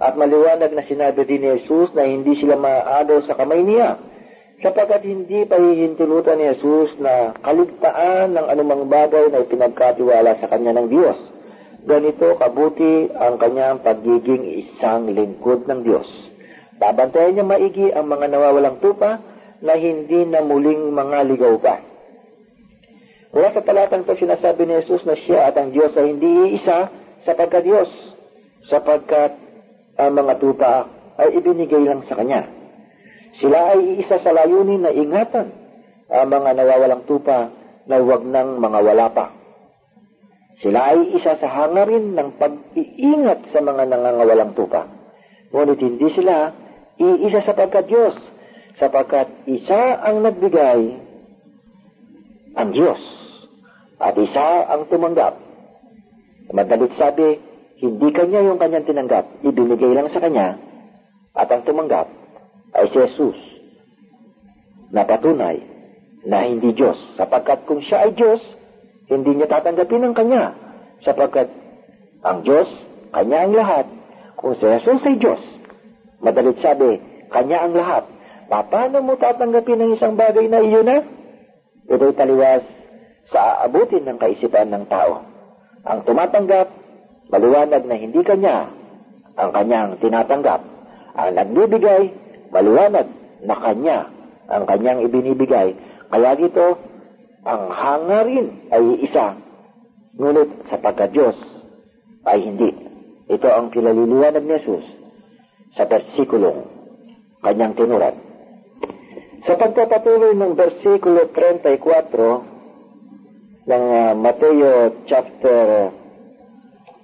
At maliwanag na sinabi din ni Jesus na hindi sila maaagaw sa kamay niya, sapagkat hindi pahihintulutan ni Jesus na kaligtaan ng anumang bagay na ipinagkatiwala sa kanya ng Diyos. Ganito kabuti ang kanyang pagiging isang lingkod ng Diyos. Babantayan niya maigi ang mga nawawalang tupa na hindi na muling mga ligaw pa. Mula sa talatang ito, sinasabi ni Jesus na siya at ang Diyos ay hindi iisa sapagkat Diyos, sapagkat ang mga tupa ay ibinigay lang sa Kanya. Sila ay iisa sa layunin na ingatan ang mga nawawalang tupa na huwag ng mga wala pa. Sila ay isa sa hangarin ng pag-iingat sa mga nangangawalang tupa. Ngunit hindi sila iisa sapagkat Diyos, sapagkat isa ang nagbigay, ang Diyos, at isa ang tumanggap. Madalit sabi, hindi kanya yung kanyang tinanggap, ibinigay lang sa kanya, at ang tumanggap ay si Jesus na patunay na hindi Diyos. Sapagkat kung siya ay Diyos, hindi niya tatanggapin ang Kanya. Sapagkat ang Diyos, Kanya ang lahat. Kung si Jesus ay Diyos, madalit sabi, Kanya ang lahat. Paano mo tatanggapin ang isang bagay na iyon na? Ito'y taliwas sa aabutin ng kaisipan ng tao. Ang tumatanggap, maliwanag na hindi Kanya ang Kanyang tinatanggap. Ang nagbibigay, maliwanag na kanya ang kanyang ibinibigay. Kaya dito, ang hangarin ay isa, ngunit sa pagka-Diyos ay hindi. Ito ang kilaliliwanag ni Jesus sa versikulong kanyang tinuran. Sa pagpapatuloy ng versikulo 34 ng uh, Mateo chapter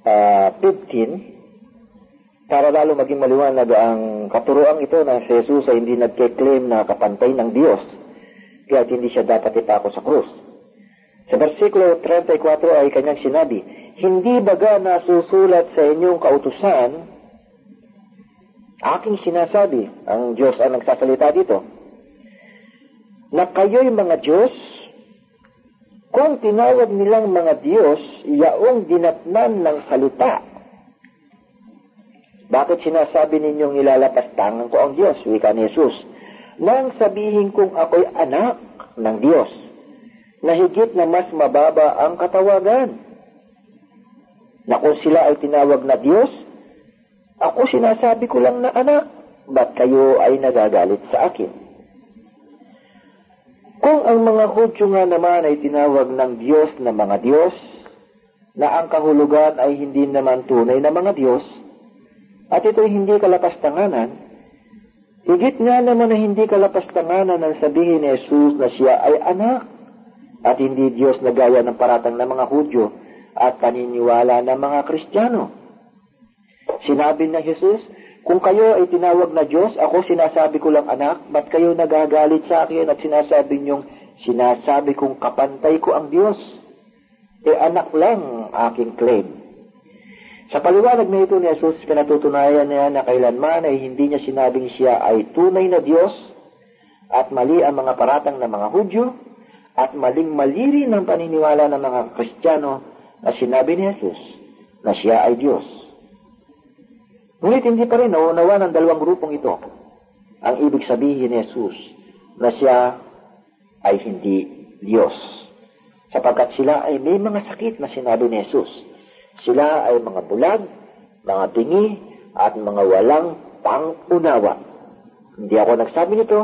uh, 15, para lalo maging maliwanag ang katuroang ito na si Jesus ay hindi nagke-claim na kapantay ng Diyos, kaya hindi siya dapat ipako sa krus. Sa versikulo 34 ay kanyang sinabi, Hindi baga nasusulat sa inyong kautusan, aking sinasabi, ang Diyos ang nagsasalita dito, na kayo'y mga Diyos, kung tinawag nilang mga Diyos, yaong dinatnan ng salita bakit sinasabi ninyong ilalapastangan ko ang Diyos? Wika ni Jesus. Nang sabihin kong ako'y anak ng Diyos, na higit na mas mababa ang katawagan. Na kung sila ay tinawag na Diyos, ako sinasabi ko lang na anak, ba't kayo ay nagagalit sa akin? Kung ang mga Hudyo nga naman ay tinawag ng Diyos na mga Diyos, na ang kahulugan ay hindi naman tunay na mga Diyos, at ito'y hindi kalapastanganan, higit nga naman na hindi kalapastanganan ang sabihin ni Jesus na siya ay anak at hindi Diyos na gaya ng paratang ng mga Hudyo at paniniwala ng mga Kristiyano. Sinabi na Jesus, kung kayo ay tinawag na Diyos, ako sinasabi ko lang anak, ba't kayo nagagalit sa akin at sinasabi niyong sinasabi kong kapantay ko ang Diyos? E anak lang aking claim. Sa paliwanag na ito ni Jesus, pinatutunayan niya na kailanman ay hindi niya sinabing siya ay tunay na Diyos at mali ang mga paratang ng mga Hudyo At maling-mali rin ang paniniwala ng mga Kristiyano na sinabi ni Jesus na siya ay Diyos. Ngunit hindi pa rin nauunawa ng dalawang grupong ito ang ibig sabihin ni Jesus na siya ay hindi Diyos. Sapagkat sila ay may mga sakit na sinabi ni Jesus. Sila ay mga bulag, mga tingi, at mga walang pangunawa. Hindi ako nagsabi nito.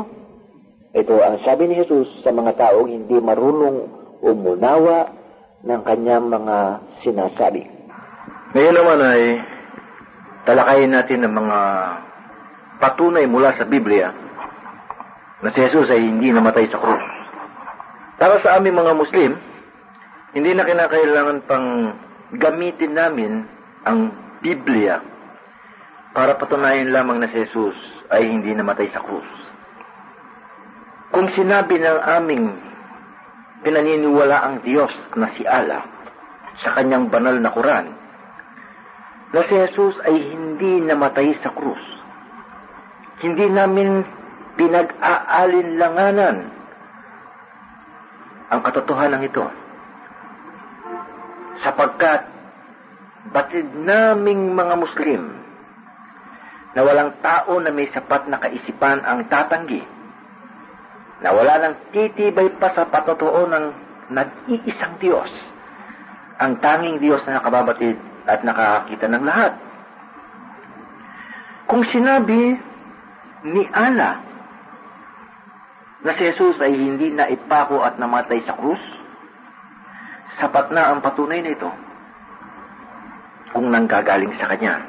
Ito ang sabi ni Jesus sa mga taong hindi marunong umunawa ng kanyang mga sinasabi. Ngayon naman ay talakayin natin ang mga patunay mula sa Biblia na si Jesus ay hindi namatay sa krus. Para sa aming mga Muslim, hindi na kinakailangan pang gamitin namin ang Biblia para patunayan lamang na si Jesus ay hindi namatay sa krus. Kung sinabi ng aming pinaniniwala ang Diyos na si Allah sa kanyang banal na Quran, na si Jesus ay hindi namatay sa krus, hindi namin pinag-aalinlanganan ang katotohanan ito sapagkat batid naming mga Muslim na walang tao na may sapat na kaisipan ang tatanggi na wala nang titibay pa sa patotoo ng nag-iisang Diyos ang tanging Diyos na nakababatid at nakakita ng lahat. Kung sinabi ni Allah na si Jesus ay hindi na ipako at namatay sa krus, sapat na ang patunay nito kung nanggagaling sa Kanya.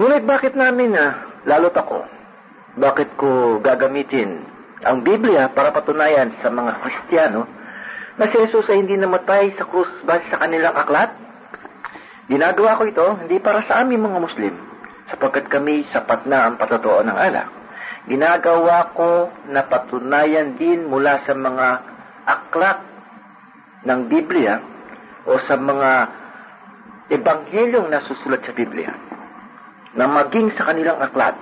Ngunit bakit namin, ah, lalo't ako, bakit ko gagamitin ang Biblia para patunayan sa mga Kristiyano na si Jesus ay hindi namatay sa krus base sa kanilang aklat? Ginagawa ko ito hindi para sa aming mga Muslim, sapagkat kami sapat na ang patotoo ng Allah. Ginagawa ko na patunayan din mula sa mga aklat ng Biblia o sa mga ebanghelyong nasusulat sa Biblia na maging sa kanilang aklat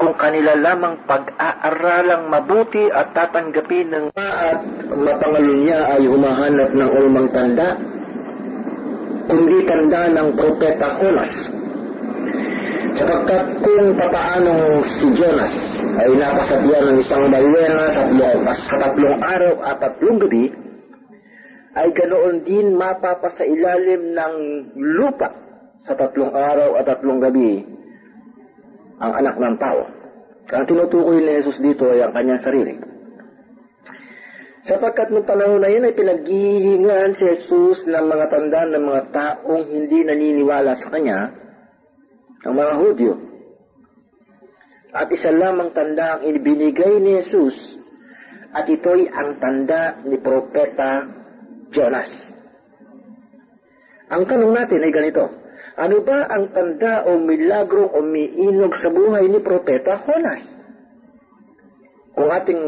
kung kanila lamang pag-aaralang mabuti at tatanggapin ng at mapangalun niya ay humahanap ng ulmang tanda kundi tanda ng propeta Jonas. Sapagkat kung papaano si Jonas ay napasabihan ng isang balwena sa tatlong, sa tatlong araw at tatlong gabi ay ganoon din mapapasa ilalim ng lupa sa tatlong araw at tatlong gabi ang anak ng tao. Ang tinutukoy ni Jesus dito ay ang kanyang sarili. Sapagkat noong panahon na yun ay pinaghihingan si Jesus ng mga tanda ng mga taong hindi naniniwala sa kanya, ang mga Hudyo. At isa lamang tanda ang ibinigay ni Jesus at ito'y ang tanda ni Propeta Jonas. Ang tanong natin ay ganito, ano ba ang tanda o milagrong umiinog sa buhay ni Propeta Jonas? Kung ating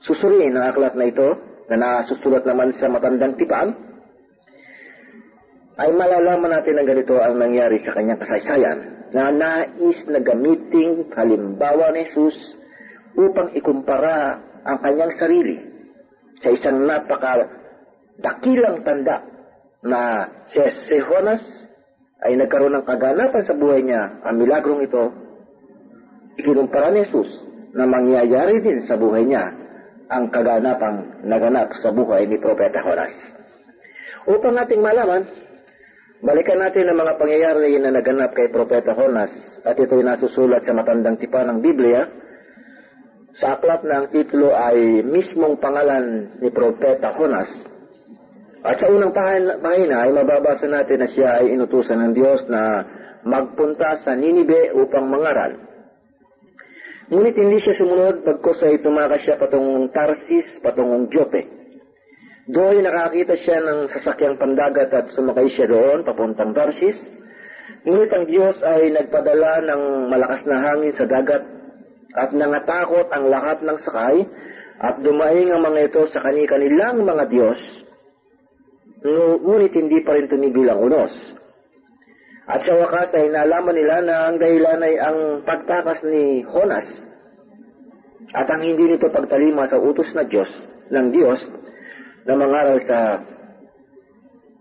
susuriin ang aklat na ito, na nasusulat naman sa matandang tipaan, ay malalaman natin ang ganito ang nangyari sa kanyang kasaysayan na nais na gamiting halimbawa ni Jesus upang ikumpara ang kanyang sarili sa isang napaka dakilang tanda na si, si Jonas ay nagkaroon ng kaganapan sa buhay niya. Ang milagrong ito, ikinumpara ni Jesus na mangyayari din sa buhay niya ang kaganapang naganap sa buhay ni Propeta Jonas. Upang ating malaman, balikan natin ang mga pangyayari na naganap kay Propeta Jonas at ito'y nasusulat sa matandang tipa ng Biblia. Sa aklat na titulo ay mismong pangalan ni Propeta Jonas at sa unang pahina ay mababasa natin na siya ay inutusan ng Diyos na magpunta sa Ninibe upang mangaral. Ngunit hindi siya sumunod pagkos ay tumakas siya patungong Tarsis, patungong Jope. Doon nakakita siya ng sasakyang pandagat at sumakay siya doon papuntang Tarsis. Ngunit ang Diyos ay nagpadala ng malakas na hangin sa dagat at nangatakot ang lahat ng sakay at dumaing ang mga ito sa kani-kanilang mga Diyos ngunit hindi pa rin tumigil ang unos. At sa wakas ay nalaman nila na ang dahilan ay ang pagtakas ni Jonas at ang hindi nito pagtalima sa utos na Diyos ng Diyos na mangaral sa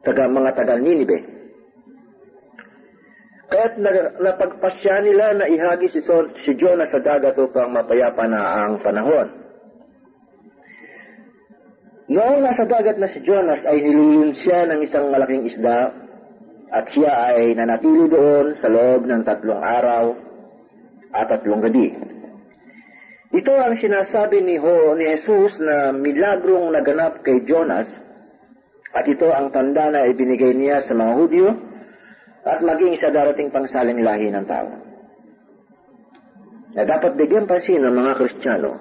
taga, mga taga Ninibe. Kaya't napagpasya nila na ihagi si, si Jonah sa dagat upang mapayapa na ang panahon. Noong nasa dagat na si Jonas ay nilulun siya ng isang malaking isda at siya ay nanatili doon sa loob ng tatlong araw at tatlong gabi. Ito ang sinasabi ni, Ho, ni Jesus na milagrong naganap kay Jonas at ito ang tanda na ibinigay niya sa mga Hudyo at maging sa darating pangsaling lahi ng tao. Na dapat bigyan pansin ng mga Kristiyano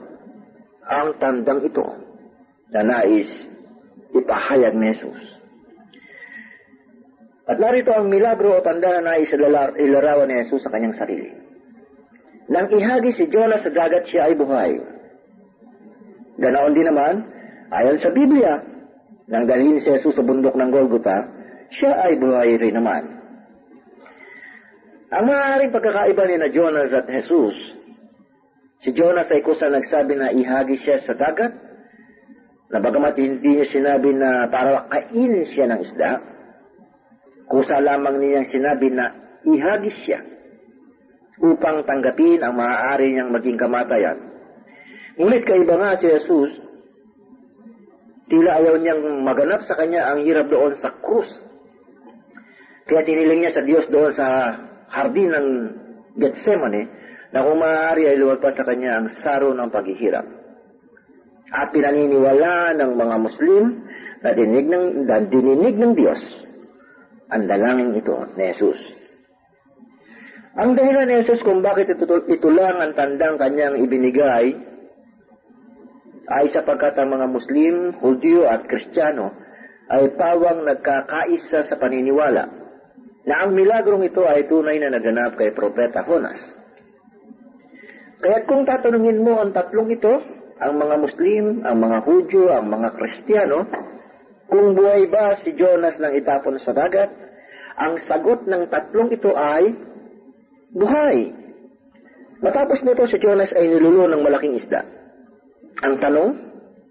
ang tandang ito na nais ipahayag ni Jesus. At narito ang milagro o tanda na nais ilarawan ni Jesus sa kanyang sarili. Nang ihagi si Jonah sa dagat, siya ay buhay. Ganaon din naman, ayon sa Biblia, nang dalhin si Jesus sa bundok ng Golgota, siya ay buhay rin naman. Ang maaaring pagkakaiba ni na Jonas at Jesus, si Jonas ay kusa nagsabi na ihagi siya sa dagat, na bagamat hindi niya sinabi na para kainin siya ng isda, kusa lamang niyang sinabi na ihagis siya upang tanggapin ang maaari niyang maging kamatayan. Ngunit kaiba nga si Jesus, tila ayaw niyang maganap sa kanya ang hirap doon sa krus. Kaya tiniling niya sa Diyos doon sa hardin ng Gethsemane na kung maaari ay luwagpas sa kanya ang saro ng paghihirap. At pinaniniwala ng mga Muslim na dinig ng, na dininig ng Diyos ang dalangin ito ni Jesus. Ang dahilan ni Jesus kung bakit ito, ito lang ang tandang kanyang ibinigay ay sapagkat ang mga Muslim, Hudyo at Kristiyano ay pawang nagkakaisa sa paniniwala na ang milagrong ito ay tunay na naganap kay Propeta Jonas. Kaya kung tatanungin mo ang tatlong ito, ang mga Muslim, ang mga Hudyo, ang mga Kristiyano, kung buhay ba si Jonas nang itapon sa dagat, ang sagot ng tatlong ito ay buhay. Matapos nito, si Jonas ay nilulo ng malaking isda. Ang tanong,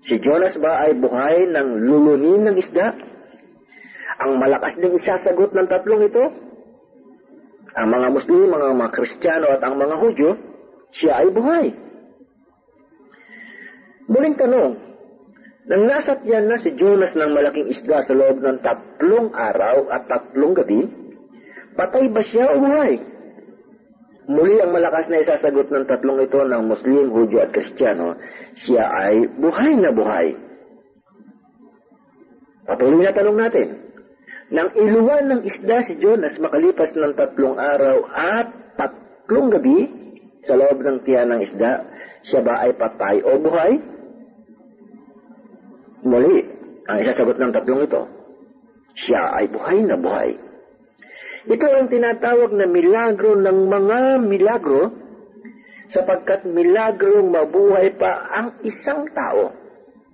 si Jonas ba ay buhay ng lulunin ng isda? Ang malakas ding isasagot ng tatlong ito, ang mga Muslim, mga mga Kristiyano at ang mga Hudyo, siya ay buhay. Muling tanong, nang nasatyan na si Jonas ng malaking isda sa loob ng tatlong araw at tatlong gabi, patay ba siya o buhay? Muli ang malakas na isasagot ng tatlong ito ng Muslim, Hudyo at Kristiyano, siya ay buhay na buhay. Patuloy na tanong natin, nang iluwan ng isda si Jonas makalipas ng tatlong araw at tatlong gabi sa loob ng tiyan ng isda, siya ba ay patay o buhay? Muli, ang isasagot ng tatlong ito, siya ay buhay na buhay. Ito ang tinatawag na milagro ng mga milagro sapagkat milagrong mabuhay pa ang isang tao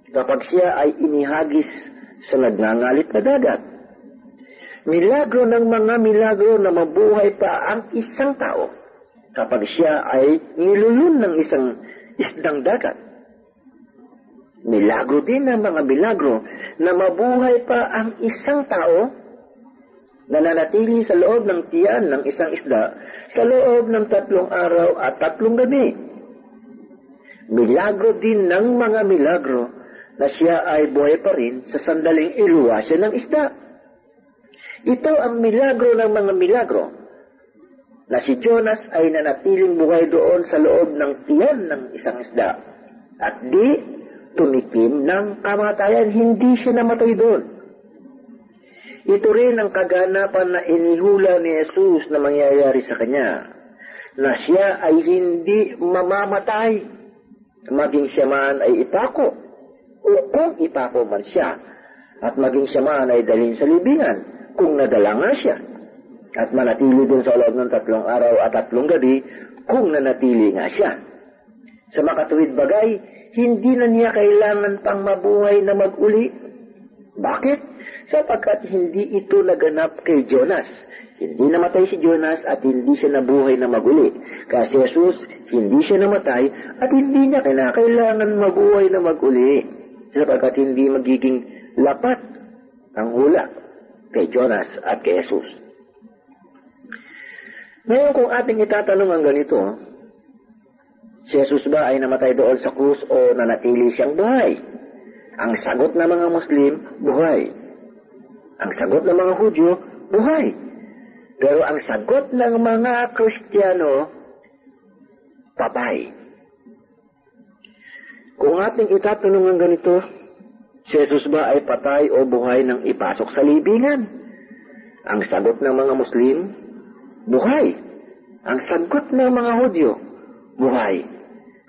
kapag siya ay inihagis sa nagngangalit na dagat. Milagro ng mga milagro na mabuhay pa ang isang tao kapag siya ay nilulun ng isang isdang dagat. Milagro din ng mga milagro na mabuhay pa ang isang tao nananatili sa loob ng tiyan ng isang isda sa loob ng tatlong araw at tatlong gabi. Milagro din ng mga milagro na siya ay buhay pa rin sa sandaling iluwa siya ng isda. Ito ang milagro ng mga milagro na si Jonas ay nanatiling buhay doon sa loob ng tiyan ng isang isda at di tumikim ng kamatayan, hindi siya namatay doon. Ito rin ang kaganapan na inihula ni Jesus na mangyayari sa kanya, na siya ay hindi mamamatay, maging siya man ay ipako, o kung ipako man siya, at maging siya man ay dalhin sa libingan, kung nadala nga siya, at manatili din sa loob ng tatlong araw at tatlong gabi, kung nanatili nga siya. Sa makatuwid bagay, hindi na niya kailangan pang mabuhay na mag-uli. Bakit? sapagkat hindi ito naganap kay Jonas. Hindi namatay si Jonas at hindi siya nabuhay na maguli. Kasi Jesus, hindi siya namatay at hindi niya kinakailangan mabuhay na maguli. sapagkat hindi magiging lapat ang hula kay Jonas at kay Jesus. Ngayon kung ating itatanong ang ganito, si Jesus ba ay namatay doon sa krus o nanatili siyang buhay? Ang sagot ng mga Muslim, buhay. Ang sagot ng mga Hudyo, buhay. Pero ang sagot ng mga Kristiyano, patay. Kung ating itatanong ang ganito, si Jesus ba ay patay o buhay nang ipasok sa libingan? Ang sagot ng mga Muslim, buhay. Ang sagot ng mga Hudyo, buhay.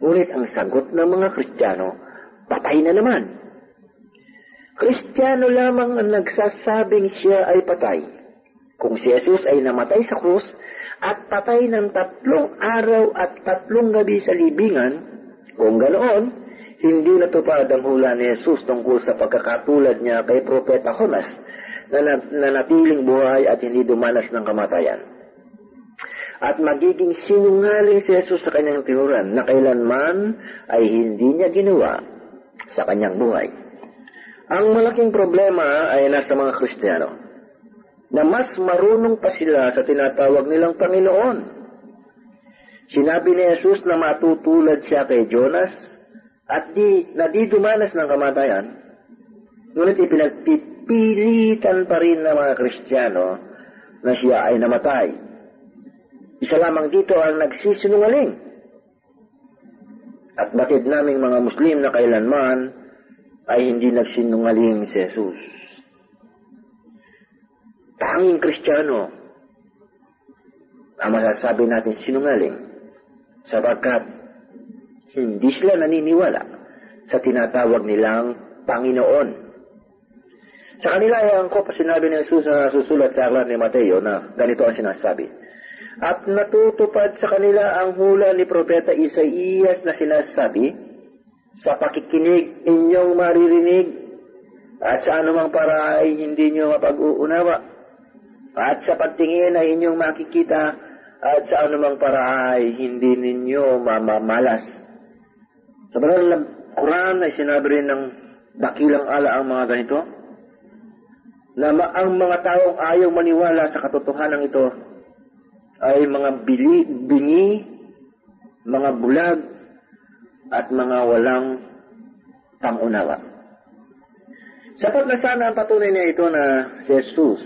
Ngunit ang sagot ng mga Kristiyano, patay na naman. Kristiyano lamang ang nagsasabing siya ay patay. Kung si Jesus ay namatay sa krus at patay ng tatlong araw at tatlong gabi sa libingan, kung ganoon, hindi natupad ang hula ni Jesus tungkol sa pagkakatulad niya kay Propeta Jonas na nanatiling buhay at hindi dumanas ng kamatayan. At magiging sinungaling si Jesus sa kanyang tinuran na kailanman ay hindi niya ginawa sa kanyang buhay. Ang malaking problema ay nasa mga Kristiyano na mas marunong pa sila sa tinatawag nilang Panginoon. Sinabi ni Jesus na matutulad siya kay Jonas at di, na di dumanas ng kamatayan, ngunit ipinagpipilitan pa rin ng mga Kristiyano na siya ay namatay. Isa lamang dito ang nagsisinungaling. At batid naming mga Muslim na kailanman ay hindi nagsinungaling si Jesus. Tanging Kristiyano ang masasabi natin sinungaling sapagkat hindi sila naniniwala sa tinatawag nilang Panginoon. Sa kanila ay ang ko pa sinabi ni Jesus na susulat sa aklat ni Mateo na ganito ang sinasabi. At natutupad sa kanila ang hula ni Propeta Isaías na sinasabi, sa pakikinig inyong maririnig at sa anumang para ay hindi nyo mapag-uunawa at sa pagtingin ay inyong makikita at sa anumang para ay hindi ninyo mamamalas. Sa banal na Quran ay sinabi rin ng dakilang ala ang mga ganito na ang mga taong ayaw maniwala sa katotohanan ito ay mga bili, bingi, mga bulag, at mga walang pangunawa. Sapat na sana ang patunay niya ito na si Jesus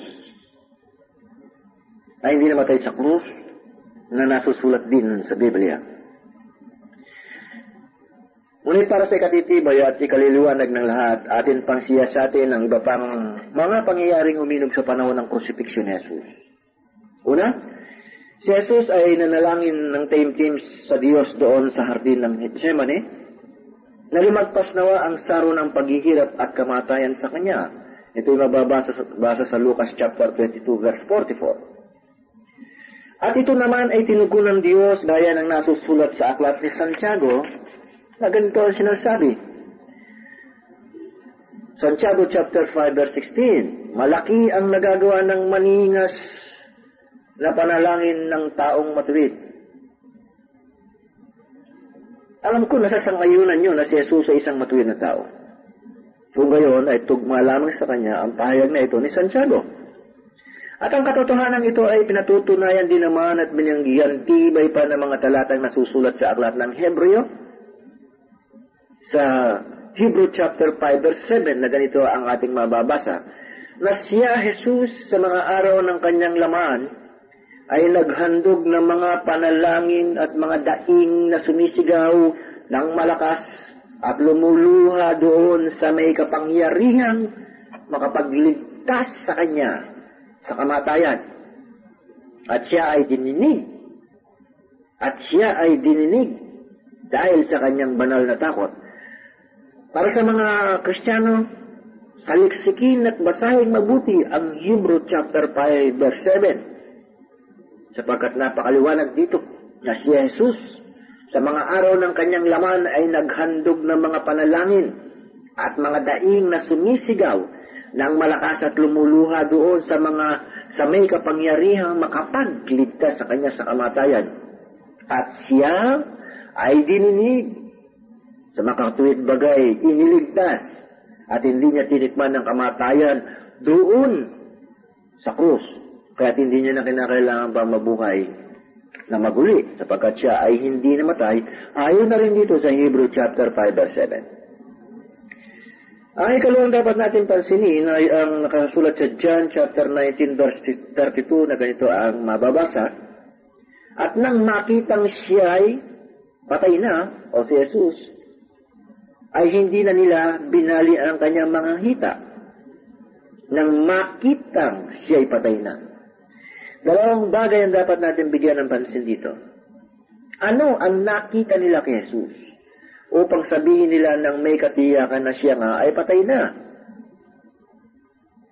ay hindi namatay sa krus na nasusulat din sa Biblia. Ngunit para sa ikatitibay at ikaliliwanag ng lahat, atin pang siya sa atin ang iba pang mga pangyayaring uminog sa panahon ng crucifixion ni Jesus. Una, Si Jesus ay nanalangin ng taimtim sa Diyos doon sa hardin ng Gethsemane na lumagpas nawa ang saro ng paghihirap at kamatayan sa Kanya. Ito ay mababasa sa, basa sa Lucas chapter 22 verse 44. At ito naman ay tinugon ng Diyos gaya ng nasusulat sa aklat ni Santiago na ganito ang sinasabi. Santiago chapter 5 verse 16, Malaki ang nagagawa ng maningas na panalangin ng taong matuwid. Alam ko nasasangayunan nyo na si Jesus ay isang matuwid na tao. Kung gayon ay tugma lamang sa kanya ang pahayag na ito ni Santiago. At ang katotohanan ito ay pinatutunayan din naman at binanggihan tibay pa ng mga talatang nasusulat sa aklat ng Hebreo sa Hebrew chapter 5 verse 7 na ganito ang ating mababasa na siya Jesus sa mga araw ng kanyang laman ay naghandog ng mga panalangin at mga daing na sumisigaw ng malakas at lumuluha doon sa may kapangyarihang makapagligtas sa kanya sa kamatayan. At siya ay dininig. At siya ay dininig dahil sa kanyang banal na takot. Para sa mga Kristiyano, saliksikin at basahin mabuti ang Hebrew chapter 5 verse 7 sapagkat napakaliwanag dito na si Jesus sa mga araw ng kanyang laman ay naghandog ng mga panalangin at mga daing na sumisigaw ng malakas at lumuluha doon sa mga sa may kapangyarihang makapagligtas sa kanya sa kamatayan. At siya ay dininig sa makatuwid bagay, iniligtas At hindi niya tinikman ng kamatayan doon sa krus. Kaya hindi niya na kinakailangan pa mabuhay na maguli sapagkat siya ay hindi namatay. Ayon na rin dito sa Hebrew chapter 5 verse 7. Ang ikalawang dapat natin pansinin ay ang nakasulat sa John chapter 19 verse 32 na ganito ang mababasa. At nang makitang siya ay patay na, o si Jesus, ay hindi na nila binali ang kanyang mga hita. Nang makitang siya ay patay na. Dalawang bagay ang dapat natin bigyan ng pansin dito. Ano ang nakita nila kay Jesus? upang sabihin nila nang may katiyakan na siya nga ay patay na.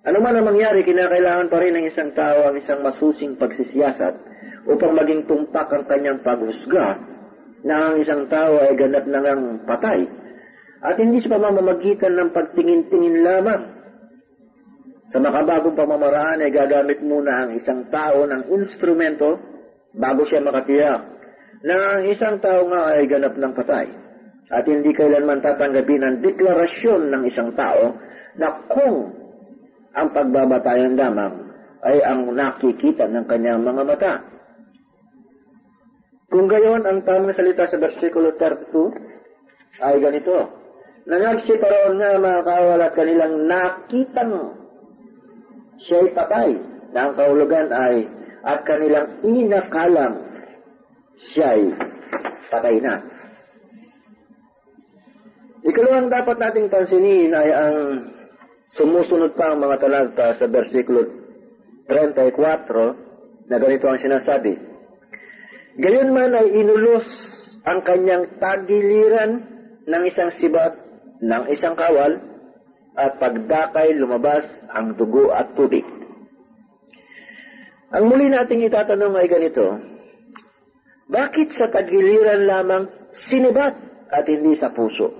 Ano man ang mangyari, kinakailangan pa rin ng isang tao ang isang masusing pagsisiyasat upang maging tumpak ang kanyang paghusga na ang isang tao ay ganap na ngang patay. At hindi sa pamamagitan ng pagtingin-tingin lamang. Sa makabagong pamamaraan ay gagamit muna ang isang tao ng instrumento bago siya makatiyak na ang isang tao nga ay ganap ng patay. At hindi kailanman tatanggapin ang deklarasyon ng isang tao na kung ang pagbabatayan lamang ay ang nakikita ng kanyang mga mata. Kung gayon, ang tamang salita sa versikulo 32 ay ganito, na nagsiparoon nga mga kawal at kanilang nakitang siya'y patay, na ang kaulugan ay at kanilang inakalang siya'y patay na. Ikalawang dapat nating pansinin ay ang sumusunod pa ang mga talata sa versikulo 34 na ganito ang sinasabi. Gayon man ay inulos ang kanyang tagiliran ng isang sibat ng isang kawal at pagdakay lumabas ang dugo at tubig. Ang muli nating itatanong ay ganito, bakit sa tagiliran lamang sinibat at hindi sa puso?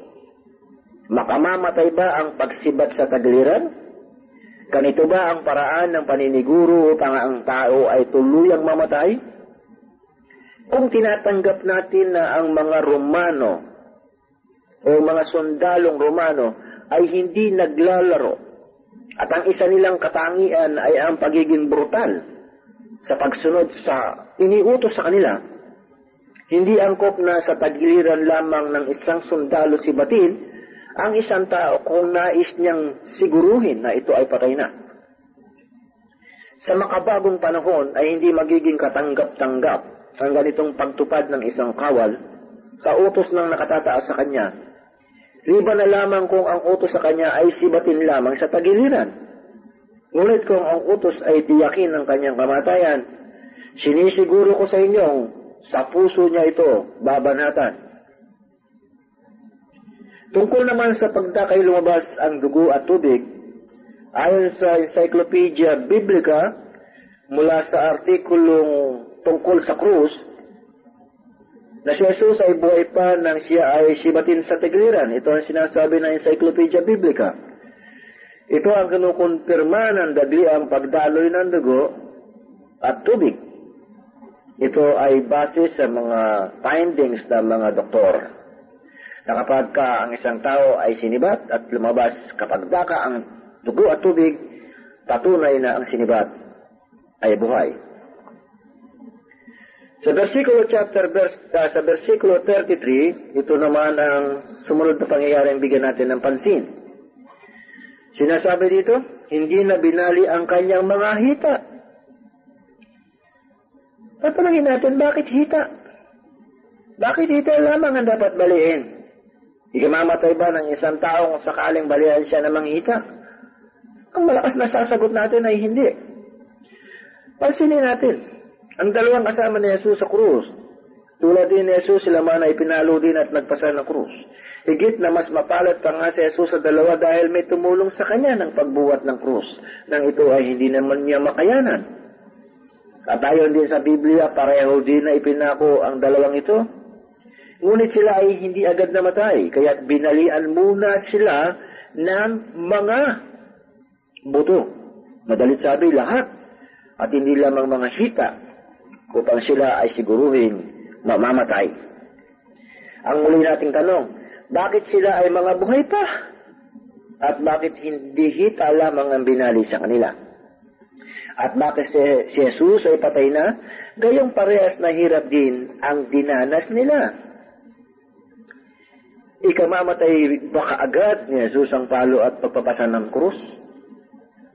Makamamatay ba ang pagsibat sa tagliran? Ganito ba ang paraan ng paniniguro upang ang tao ay tuluyang mamatay? Kung tinatanggap natin na ang mga Romano o mga sundalong Romano ay hindi naglalaro at ang isa nilang katangian ay ang pagiging brutal sa pagsunod sa iniutos sa kanila, hindi angkop na sa tagiliran lamang ng isang sundalo si Batil, ang isang tao kung nais niyang siguruhin na ito ay patay na. Sa makabagong panahon ay hindi magiging katanggap-tanggap ang ganitong pagtupad ng isang kawal sa utos ng nakatataas sa kanya. Liba na lamang kung ang utos sa kanya ay sibatin lamang sa tagiliran. Ngunit kung ang utos ay tiyakin ng kanyang kamatayan, sinisiguro ko sa inyong sa puso niya ito babanatan Tungkol naman sa pagdakay lumabas ang dugo at tubig, ayon sa Encyclopedia Biblica, mula sa artikulong tungkol sa krus, na si Jesus ay buhay pa nang siya ay sibatin sa tigliran. Ito ang sinasabi ng Encyclopedia Biblica. Ito ang kinukumpirma ng dagli ang pagdaloy ng dugo at tubig. Ito ay base sa mga findings ng mga doktor na kapag ka ang isang tao ay sinibat at lumabas kapag daka ang dugo at tubig, patunay na ang sinibat ay buhay. Sa versikulo chapter verse, uh, sa versikulo 33, ito naman ang sumunod na pangyayari ang bigyan natin ng pansin. Sinasabi dito, hindi na binali ang kanyang mga hita. Tatanungin natin, bakit hita? Bakit hita lamang ang dapat baliin? Ikamamatay ba ng isang tao kung sakaling balihan siya ng manghita? Ang malakas na sasagot natin ay hindi. Pansinin natin, ang dalawang kasama ni Jesus sa krus, tulad din ni Jesus, sila man ay pinalo din at nagpasa ng krus. Higit na mas mapalad pa nga si Jesus sa dalawa dahil may tumulong sa kanya ng pagbuhat ng krus, nang ito ay hindi naman niya makayanan. At ayon din sa Biblia, pareho din na ipinako ang dalawang ito Ngunit sila ay hindi agad namatay, kaya binalian muna sila ng mga buto. Madalit sabi, lahat. At hindi lamang mga hita upang sila ay siguruhin mamamatay. Ang muli nating tanong, bakit sila ay mga buhay pa? At bakit hindi hita lamang ang binali sa kanila? At bakit si, Jesus ay patay na? Gayong parehas na hirap din ang dinanas nila. Ikamamatay baka agad ni Jesus ang palo at pagpapasan ng krus?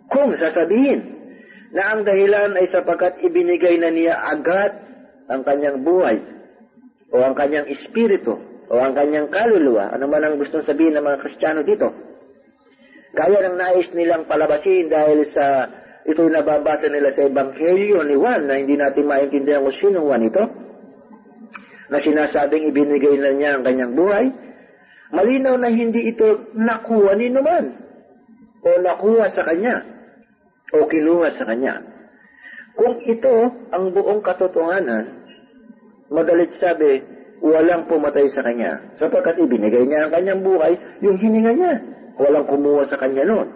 Kung sasabihin na ang dahilan ay sapagkat ibinigay na niya agad ang kanyang buhay o ang kanyang espiritu o ang kanyang kaluluwa, ano man ang gustong sabihin ng mga Kristiyano dito. Gaya ng nais nilang palabasin dahil sa ito'y nababasa nila sa Ebanghelyo ni Juan na hindi natin maintindihan kung sino Juan ito, na sinasabing ibinigay na niya ang kanyang buhay, malinaw na hindi ito nakuha ni naman o nakuha sa kanya o kinuha sa kanya. Kung ito ang buong katotohanan, madalit sabi, walang pumatay sa kanya sapagkat ibinigay niya ang kanyang buhay, yung hininga niya. Walang kumuha sa kanya noon.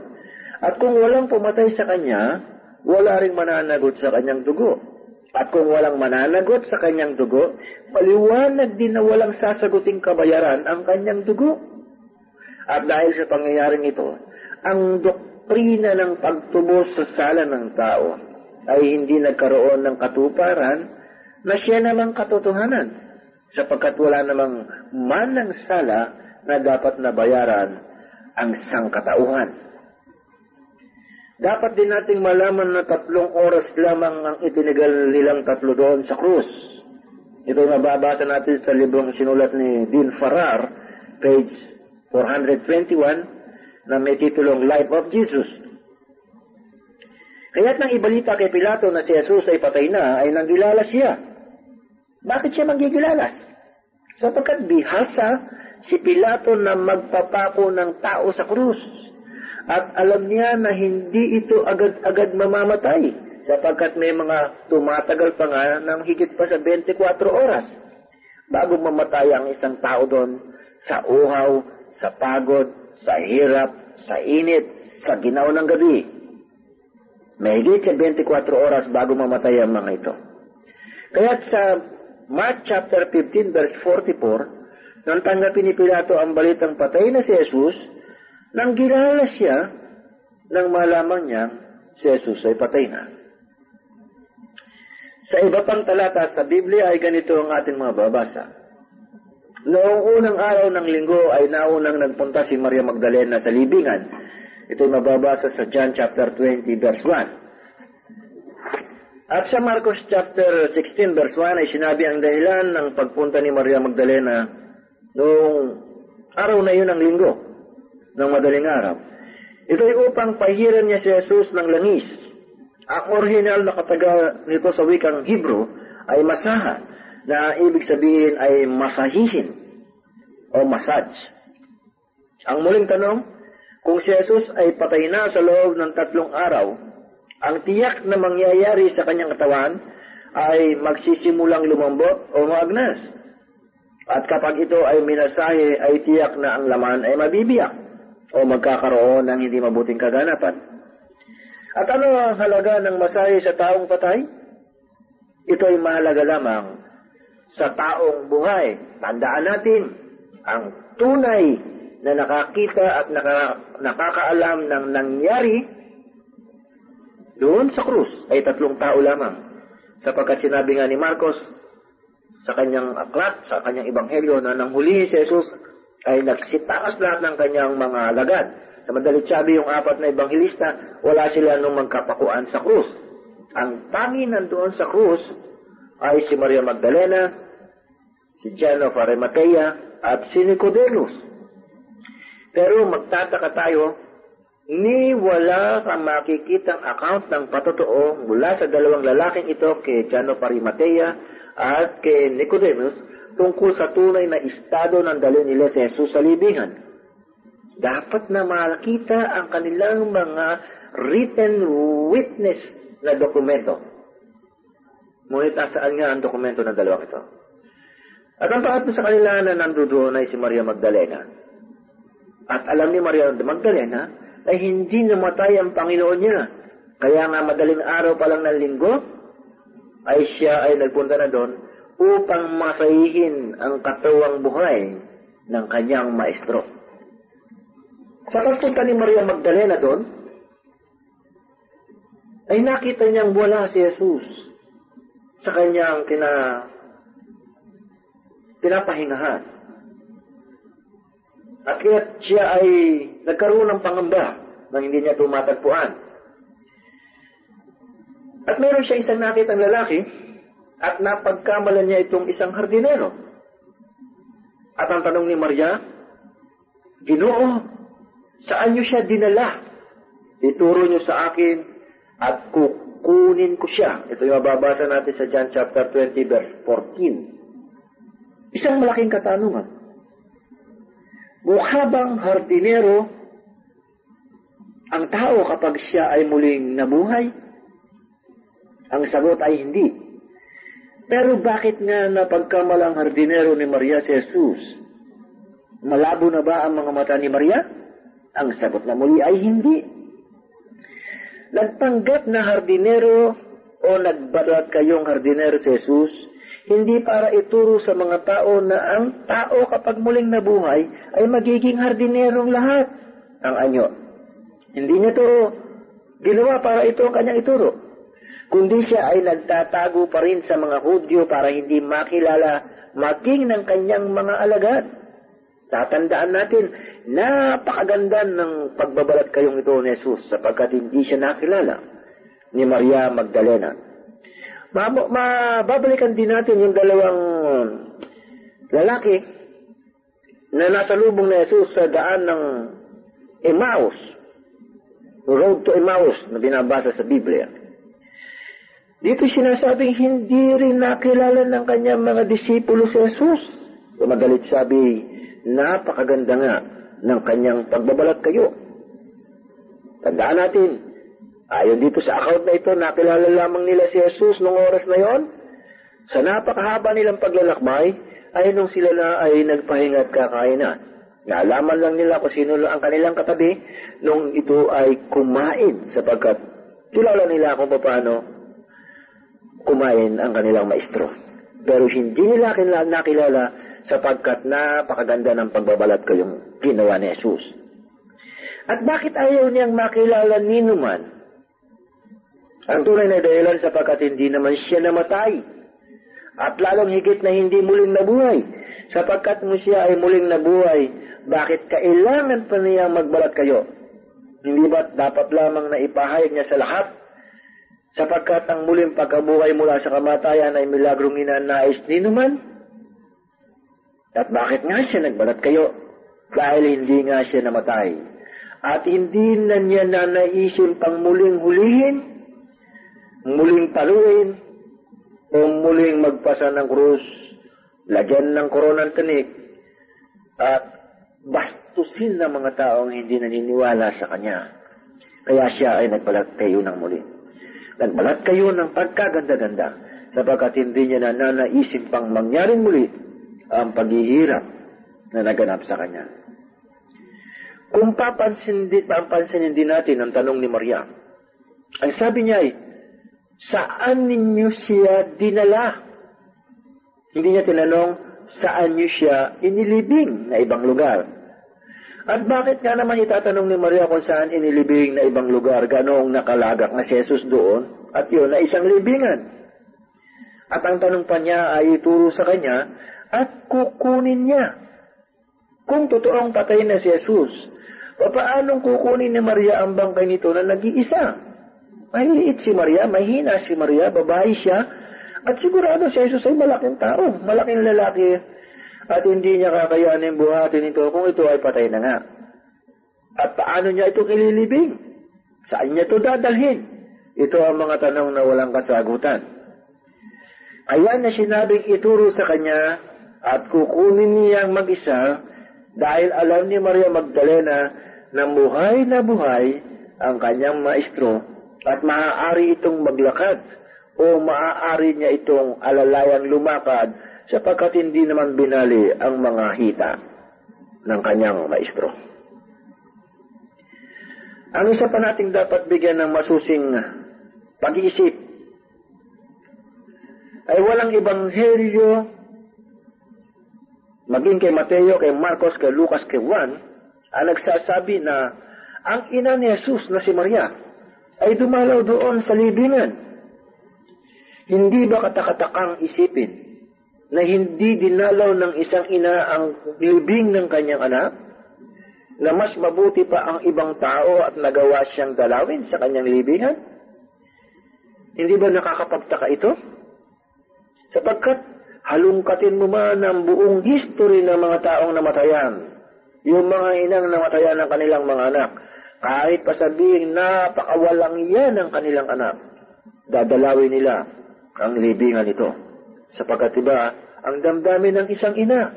At kung walang pumatay sa kanya, wala ring mananagot sa kanyang dugo. At kung walang mananagot sa kanyang dugo, maliwanag din na walang sasaguting kabayaran ang kanyang dugo. At dahil sa pangyayaring ito, ang doktrina ng pagtubos sa sala ng tao ay hindi nagkaroon ng katuparan na siya namang katotohanan sapagkat wala namang manang sala na dapat nabayaran ang sangkatauhan. Dapat din nating malaman na tatlong oras lamang ang itinigal nilang tatlo doon sa krus. Ito mababasa natin sa librong sinulat ni Dean Farrar, page 421, na may titulong Life of Jesus. Kaya't nang ibalita kay Pilato na si Jesus ay patay na, ay nanggilalas siya. Bakit siya manggigilalas? Sapagkat bihasa si Pilato na magpapako ng tao sa krus. At alam niya na hindi ito agad-agad mamamatay sapagkat may mga tumatagal pa nga ng higit pa sa 24 oras bago mamatay ang isang tao doon sa uhaw, sa pagod, sa hirap, sa init, sa ginaw ng gabi. May higit sa 24 oras bago mamatay ang mga ito. Kaya sa Mark chapter 15 verse 44, nang tanggapin ni Pilato ang balitang patay na si Jesus, nang ginala siya, nang malaman niya si Jesus ay patay na. Sa iba pang talata sa Biblia ay ganito ang ating mga babasa. Noong unang araw ng linggo ay naunang nagpunta si Maria Magdalena sa libingan. Ito mababasa sa John chapter 20 verse 1. At sa Marcos chapter 16 verse 1 ay sinabi ang dahilan ng pagpunta ni Maria Magdalena noong araw na yun ng linggo, ng madaling araw. Ito ay upang pahiran niya si Jesus ng langis. Ang original na kataga nito sa wikang Hebrew ay masaha, na ibig sabihin ay masahihin o massage. Ang muling tanong, kung si Jesus ay patay na sa loob ng tatlong araw, ang tiyak na mangyayari sa kanyang katawan ay magsisimulang lumambot o maagnas. At kapag ito ay minasahe, ay tiyak na ang laman ay mabibiyak o magkakaroon ng hindi mabuting kaganapan. At ano ang halaga ng masahe sa taong patay? Ito ay mahalaga lamang sa taong buhay. Tandaan natin, ang tunay na nakakita at naka, nakakaalam ng nangyari doon sa krus ay tatlong tao lamang. Sapagkat sinabi nga ni Marcos, sa kanyang aklat, sa kanyang ebanghelyo na nang huli si Jesus ay nagsitaas lahat ng kanyang mga alagad. Sa madalit sabi yung apat na ebanghelista, wala sila nung magkapakuan sa krus. Ang tangi nandoon sa krus ay si Maria Magdalena, si John of Arimathea, at si Nicodemus. Pero magtataka tayo, ni wala kang makikitang account ng patotoo mula sa dalawang lalaking ito kay John of Arimathea at kay Nicodemus tungkol sa tunay na estado ng dali nila sa Jesus sa libingan. Dapat na makita ang kanilang mga written witness na dokumento. Ngunit saan nga ang dokumento ng dalawang ito? At ang pangatlo sa kanila na nandoon ay si Maria Magdalena. At alam ni Maria Magdalena ay hindi namatay ang Panginoon niya. Kaya nga madaling araw pa lang ng linggo, ay siya ay nagpunta na doon upang masahihin ang katawang buhay ng kanyang maestro. Sa pagpunta ni Maria Magdalena doon, ay nakita niyang wala si Jesus sa kanyang kina, pinapahingahan. At kaya siya ay nagkaroon ng pangamba nang hindi niya tumatagpuan. At meron siya isang nakitang lalaki at napagkamalan niya itong isang hardinero. At ang tanong ni Maria, Ginoo, saan niyo siya dinala? Ituro niyo sa akin at kukunin ko siya. Ito yung mababasa natin sa John chapter 20 verse 14. Isang malaking katanungan. Mukha bang hardinero ang tao kapag siya ay muling nabuhay? Ang sagot ay hindi. Pero bakit nga napagkamalang hardinero ni Maria si Jesus? Malabo na ba ang mga mata ni Maria? Ang sagot na muli ay hindi. Nagpanggap na hardinero o nagbalat kayong hardinero si Jesus, hindi para ituro sa mga tao na ang tao kapag muling nabuhay ay magiging hardinerong lahat. Ang anyo. Hindi niya to ginawa para ito ang kanyang ituro kundi siya ay nagtatago pa rin sa mga Hudyo para hindi makilala maging ng kanyang mga alagad. Tatandaan natin, napakaganda ng pagbabalat kayong ito ni Jesus sapagkat hindi siya nakilala ni Maria Magdalena. Mababalikan din natin yung dalawang lalaki na nasa lubong ni Jesus sa daan ng Emmaus, road to Emmaus na binabasa sa Biblia. Dito sinasabing hindi rin nakilala ng kanyang mga disipulo si Jesus. Madalit sabi, napakaganda nga ng kanyang pagbabalat kayo. Tandaan natin, ayon dito sa account na ito, nakilala lamang nila si Jesus noong oras na yon. Sa napakahaba nilang paglalakbay, ay nung sila na ay nagpahinga at kakain Naalaman lang nila kung sino ang kanilang katabi nung ito ay kumain sapagkat kilala nila kung paano kumain ang kanilang maestro. Pero hindi nila nakilala sapagkat napakaganda ng pagbabalat ko yung ginawa ni Jesus. At bakit ayaw niyang makilala ni Numan? Ang tunay na dahilan sapagkat hindi naman siya namatay. At lalong higit na hindi muling nabuhay. Sapagkat mo siya ay muling nabuhay, bakit kailangan pa niya magbalat kayo? Hindi ba dapat lamang na ipahayag niya sa lahat sapagkat ang muling pagkabuhay mula sa kamatayan ay milagrong inanais ni naman. At bakit nga siya nagbalat kayo? Dahil hindi nga siya namatay. At hindi na niya na naisip pang muling hulihin, muling paluin, o muling magpasa ng krus, lagyan ng koronang tanik, at bastusin ng mga taong hindi naniniwala sa kanya. Kaya siya ay nagbalat kayo ng muli. Nagbalat kayo ng pagkaganda-ganda sapagkat hindi niya na nanaisip pang mangyaring muli ang paghihirap na naganap sa kanya. Kung papansin din, papansin din natin ang tanong ni Maria, ang sabi niya ay, saan ninyo siya dinala? Hindi niya tinanong, saan niyo siya inilibing na ibang lugar? At bakit nga naman itatanong ni Maria kung saan inilibing na ibang lugar, ganoong nakalagak na si Jesus doon, at yun na isang libingan. At ang tanong pa niya ay ituro sa kanya, at kukunin niya. Kung totoong patay na si Jesus, paanong kukunin ni Maria ang bangkay nito na nag-iisa? Mahiliit si Maria, mahina si Maria, babae siya, at sigurado si Jesus ay malaking tao, malaking lalaki, at hindi niya kakayanin buhatin ito kung ito ay patay na nga. At paano niya ito kililibing? Saan niya ito dadalhin? Ito ang mga tanong na walang kasagutan. Ayan na sinabing ituro sa kanya at kukunin niyang mag-isa dahil alam ni Maria Magdalena na buhay na buhay ang kanyang maestro at maaari itong maglakad o maaari niya itong alalayang lumakad sapagkat hindi naman binali ang mga hita ng kanyang maestro. Ang isa pa nating dapat bigyan ng masusing pag-iisip ay walang ebanghelyo maging kay Mateo, kay Marcos, kay Lucas, kay Juan ang nagsasabi na ang ina ni Jesus na si Maria ay dumalaw doon sa libingan. Hindi ba katakatakang isipin na hindi dinalaw ng isang ina ang libing ng kanyang anak? Na mas mabuti pa ang ibang tao at nagawa siyang dalawin sa kanyang libingan? Hindi ba nakakapagtaka ito? Sapagkat halungkatin mo man ang buong history ng mga taong namatayan, yung mga inang namatayan ng kanilang mga anak, kahit pa sabihin napakawalang yan ang kanilang anak, dadalawin nila ang libingan ito. Sapagkat iba, ang damdamin ng isang ina.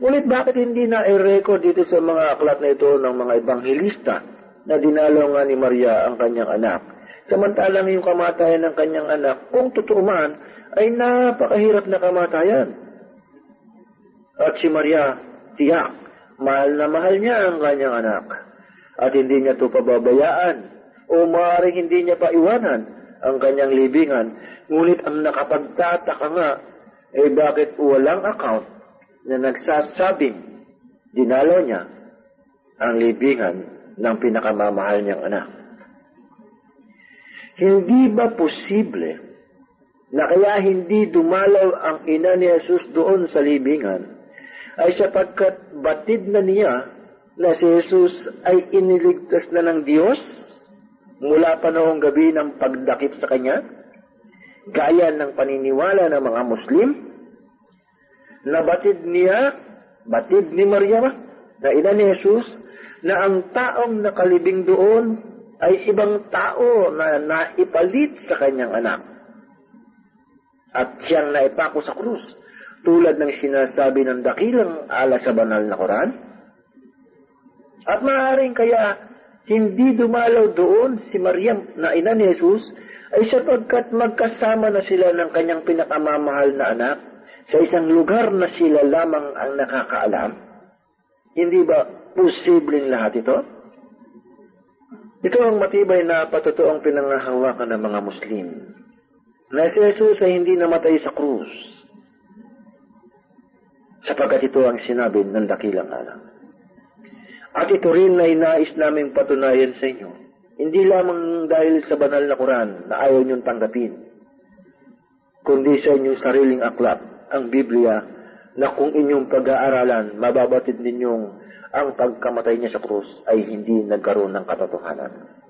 Ngunit bakit hindi na i-record dito sa mga aklat na ito ng mga ebanghilista na dinalaw nga ni Maria ang kanyang anak? Samantalang yung kamatayan ng kanyang anak, kung totoo man, ay napakahirap na kamatayan. At si Maria, tiyak, mahal na mahal niya ang kanyang anak. At hindi niya ito pababayaan o maaaring hindi niya paiwanan ang kanyang libingan. Ngunit ang nakapagtataka nga, eh bakit walang account na nagsasabing dinalo niya ang libingan ng pinakamamahal niyang anak. Hindi ba posible na kaya hindi dumalaw ang ina ni Jesus doon sa libingan ay sapagkat batid na niya na si Jesus ay iniligtas na ng Diyos mula pa noong gabi ng pagdakip sa Kanya, gaya ng paniniwala ng mga Muslim, na batid niya, batid ni Maria na ina ni Jesus, na ang taong nakalibing doon ay ibang tao na naipalit sa kanyang anak. At siyang naipako sa krus, tulad ng sinasabi ng dakilang ala sa banal na Quran. At maaaring kaya hindi dumalaw doon si Maria na ina ni Jesus ay sapagkat magkasama na sila ng kanyang pinakamamahal na anak sa isang lugar na sila lamang ang nakakaalam. Hindi ba posibleng lahat ito? Ito ang matibay na patotoong pinangahawakan ng mga Muslim. Na si Jesus ay hindi namatay sa krus. Sapagkat ito ang sinabi ng dakilang alam. At ito rin ay nais naming patunayan sa inyo. Hindi lamang dahil sa banal na Quran na ayaw niyong tanggapin, kundi sa inyong sariling aklat, ang Biblia, na kung inyong pag-aaralan, mababatid ninyong ang pagkamatay niya sa krus ay hindi nagkaroon ng katotohanan.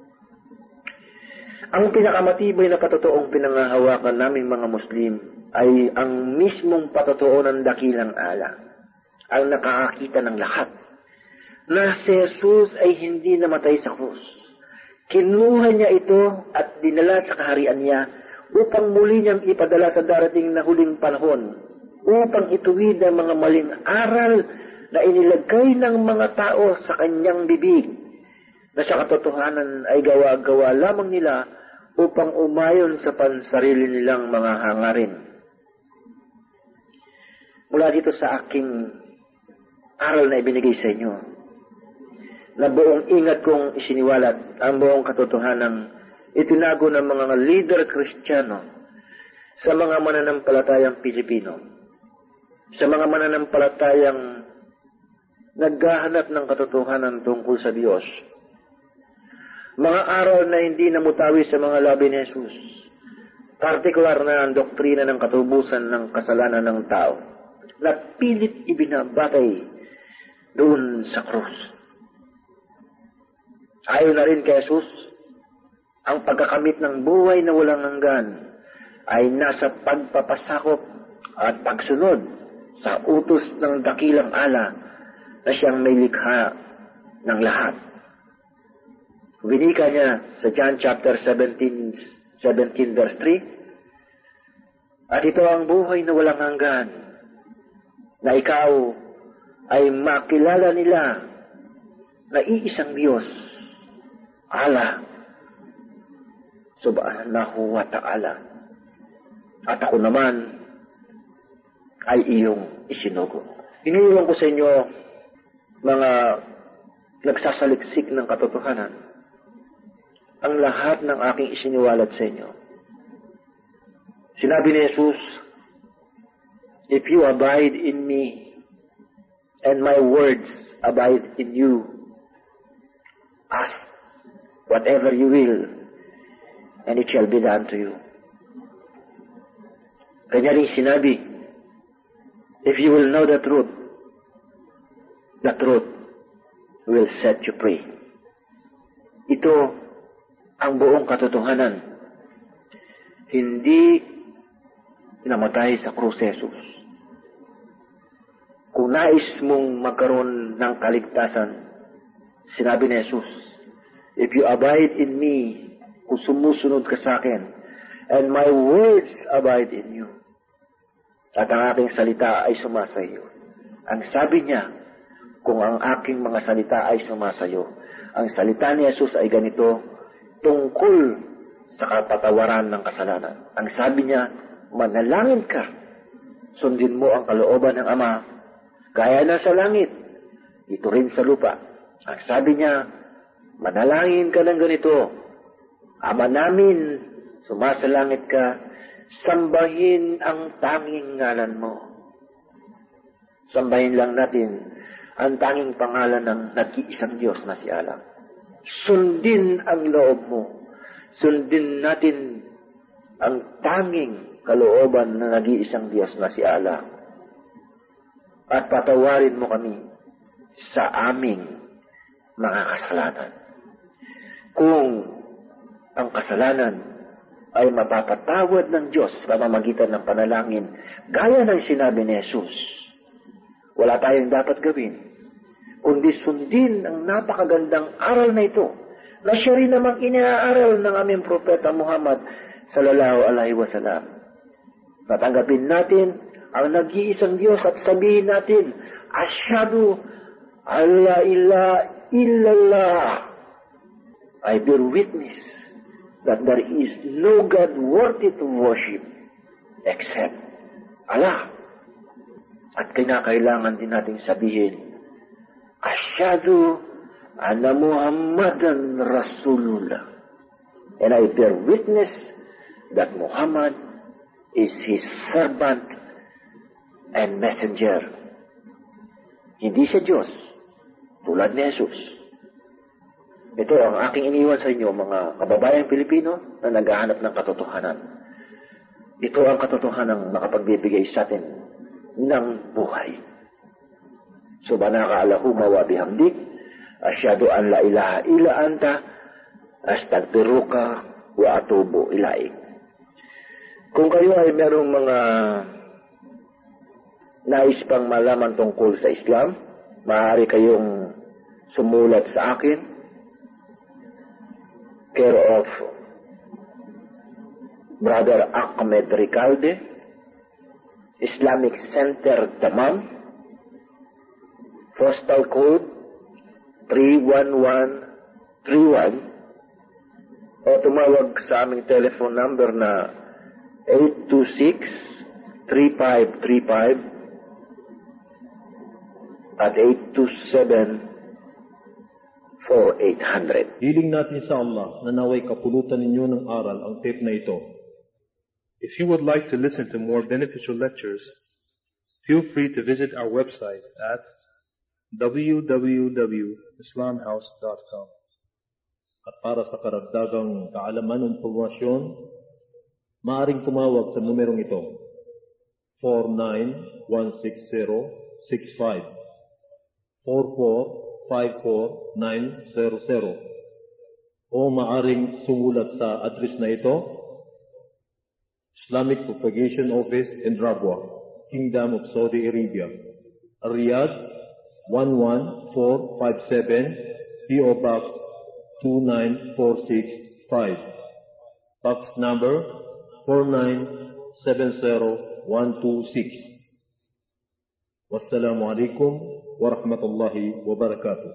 Ang pinakamatibay na patotoong pinangahawakan naming mga Muslim ay ang mismong patotoo ng dakilang ala, ang nakakakita ng lahat, na si Jesus ay hindi namatay sa krus. Kinuha niya ito at dinala sa kaharian niya upang muli niyang ipadala sa darating na huling panahon upang ituwid ang mga maling aral na inilagay ng mga tao sa kanyang bibig na sa katotohanan ay gawa-gawa lamang nila upang umayon sa pansarili nilang mga hangarin. Mula dito sa aking aral na ibinigay sa inyo, na buong ingat kong isiniwalat ang buong katotohanan itinago ng mga leader kristyano sa mga mananampalatayang Pilipino, sa mga mananampalatayang naghahanap ng katotohanan tungkol sa Diyos. Mga araw na hindi namutawi sa mga labi ni Jesus. Partikular na ang doktrina ng katubusan ng kasalanan ng tao na pilit ibinabatay doon sa krus. Ayon na rin kay Jesus, ang pagkakamit ng buhay na walang hanggan ay nasa pagpapasakop at pagsunod sa utos ng dakilang ala na siyang may likha ng lahat. Winika niya sa John chapter 17, 17 verse 3, At ito ang buhay na walang hanggan, na ikaw ay makilala nila na iisang Diyos, Allah, subhanahu wa ta'ala. At ako naman ay iyong isinugo. Iniiwan ko sa inyo mga nagsasaliksik ng katotohanan, ang lahat ng aking isiniwalat sa inyo. Sinabi ni Jesus, If you abide in me, and my words abide in you, Ask whatever you will, and it shall be done to you. Kanya rin sinabi, if you will know the truth, the truth will set you free. Ito ang buong katotohanan. Hindi namatay sa krus Jesus. Kung nais mong magkaroon ng kaligtasan, sinabi ni Jesus, If you abide in me, kung sumusunod ka sa akin, and my words abide in you, at ang aking salita ay sumasayo. Ang sabi niya, kung ang aking mga salita ay sumasayo, ang salita ni Jesus ay ganito, tungkol sa kapatawaran ng kasalanan. Ang sabi niya, manalangin ka, sundin mo ang kalooban ng Ama, gaya na sa langit, ito rin sa lupa. Ang sabi niya, manalangin ka ng ganito, Ama namin, sumasalangit ka, sambahin ang tanging ngalan mo. Sambahin lang natin ang tanging pangalan ng nag-iisang Diyos na si Allah. Sundin ang loob mo. Sundin natin ang tanging kalooban na nag-iisang Diyos na si Allah. At patawarin mo kami sa aming mga kasalanan. Kung ang kasalanan ay mapapatawad ng Diyos sa pamamagitan ng panalangin, gaya ng sinabi ni Jesus. Wala tayong dapat gawin, kundi sundin ang napakagandang aral na ito, na siya rin namang inaaral ng aming propeta Muhammad sallallahu alaihi wasallam. Natanggapin natin ang nag-iisang Diyos at sabihin natin, Asyadu Allah ila illallah. I bear witness that there is no God worthy to worship except Allah. At kinakailangan din nating sabihin, Asyadu anna Muhammadan Rasulullah. And I bear witness that Muhammad is his servant and messenger. Hindi siya Diyos, tulad ni Jesus. Ito ang aking iniwan sa inyo, mga kababayang Pilipino na naghahanap ng katotohanan. Ito ang katotohanan makapagbibigay sa atin ng buhay. Allahumma wa bihamdik, asyadu an la ilaha illa anta, astagfiruka wa atubu ilaik. Kung kayo ay merong mga nais pang malaman tungkol sa Islam, maaari kayong sumulat sa akin care of Brother Ahmed Ricalde, Islamic Center Daman, postal code 31131 o tumawag sa aming telephone number na 826-3535 at 827 4800. Hiling natin sa Allah na naway kapulutan ninyo ng aral ang tape na ito. If you would like to listen to more beneficial lectures, feel free to visit our website at www.islamhouse.com. At para sa karagdagang kaalaman ng impormasyon, maaring tumawag sa numerong ito 4916065 4454900 o maaring sumulat sa address na ito Islamic Propagation Office in Rabwa, Kingdom of Saudi Arabia, Riyadh 11457 PO Box 29465 Box number 4970126 Wassalamu alaikum wa rahmatullahi wa barakatuh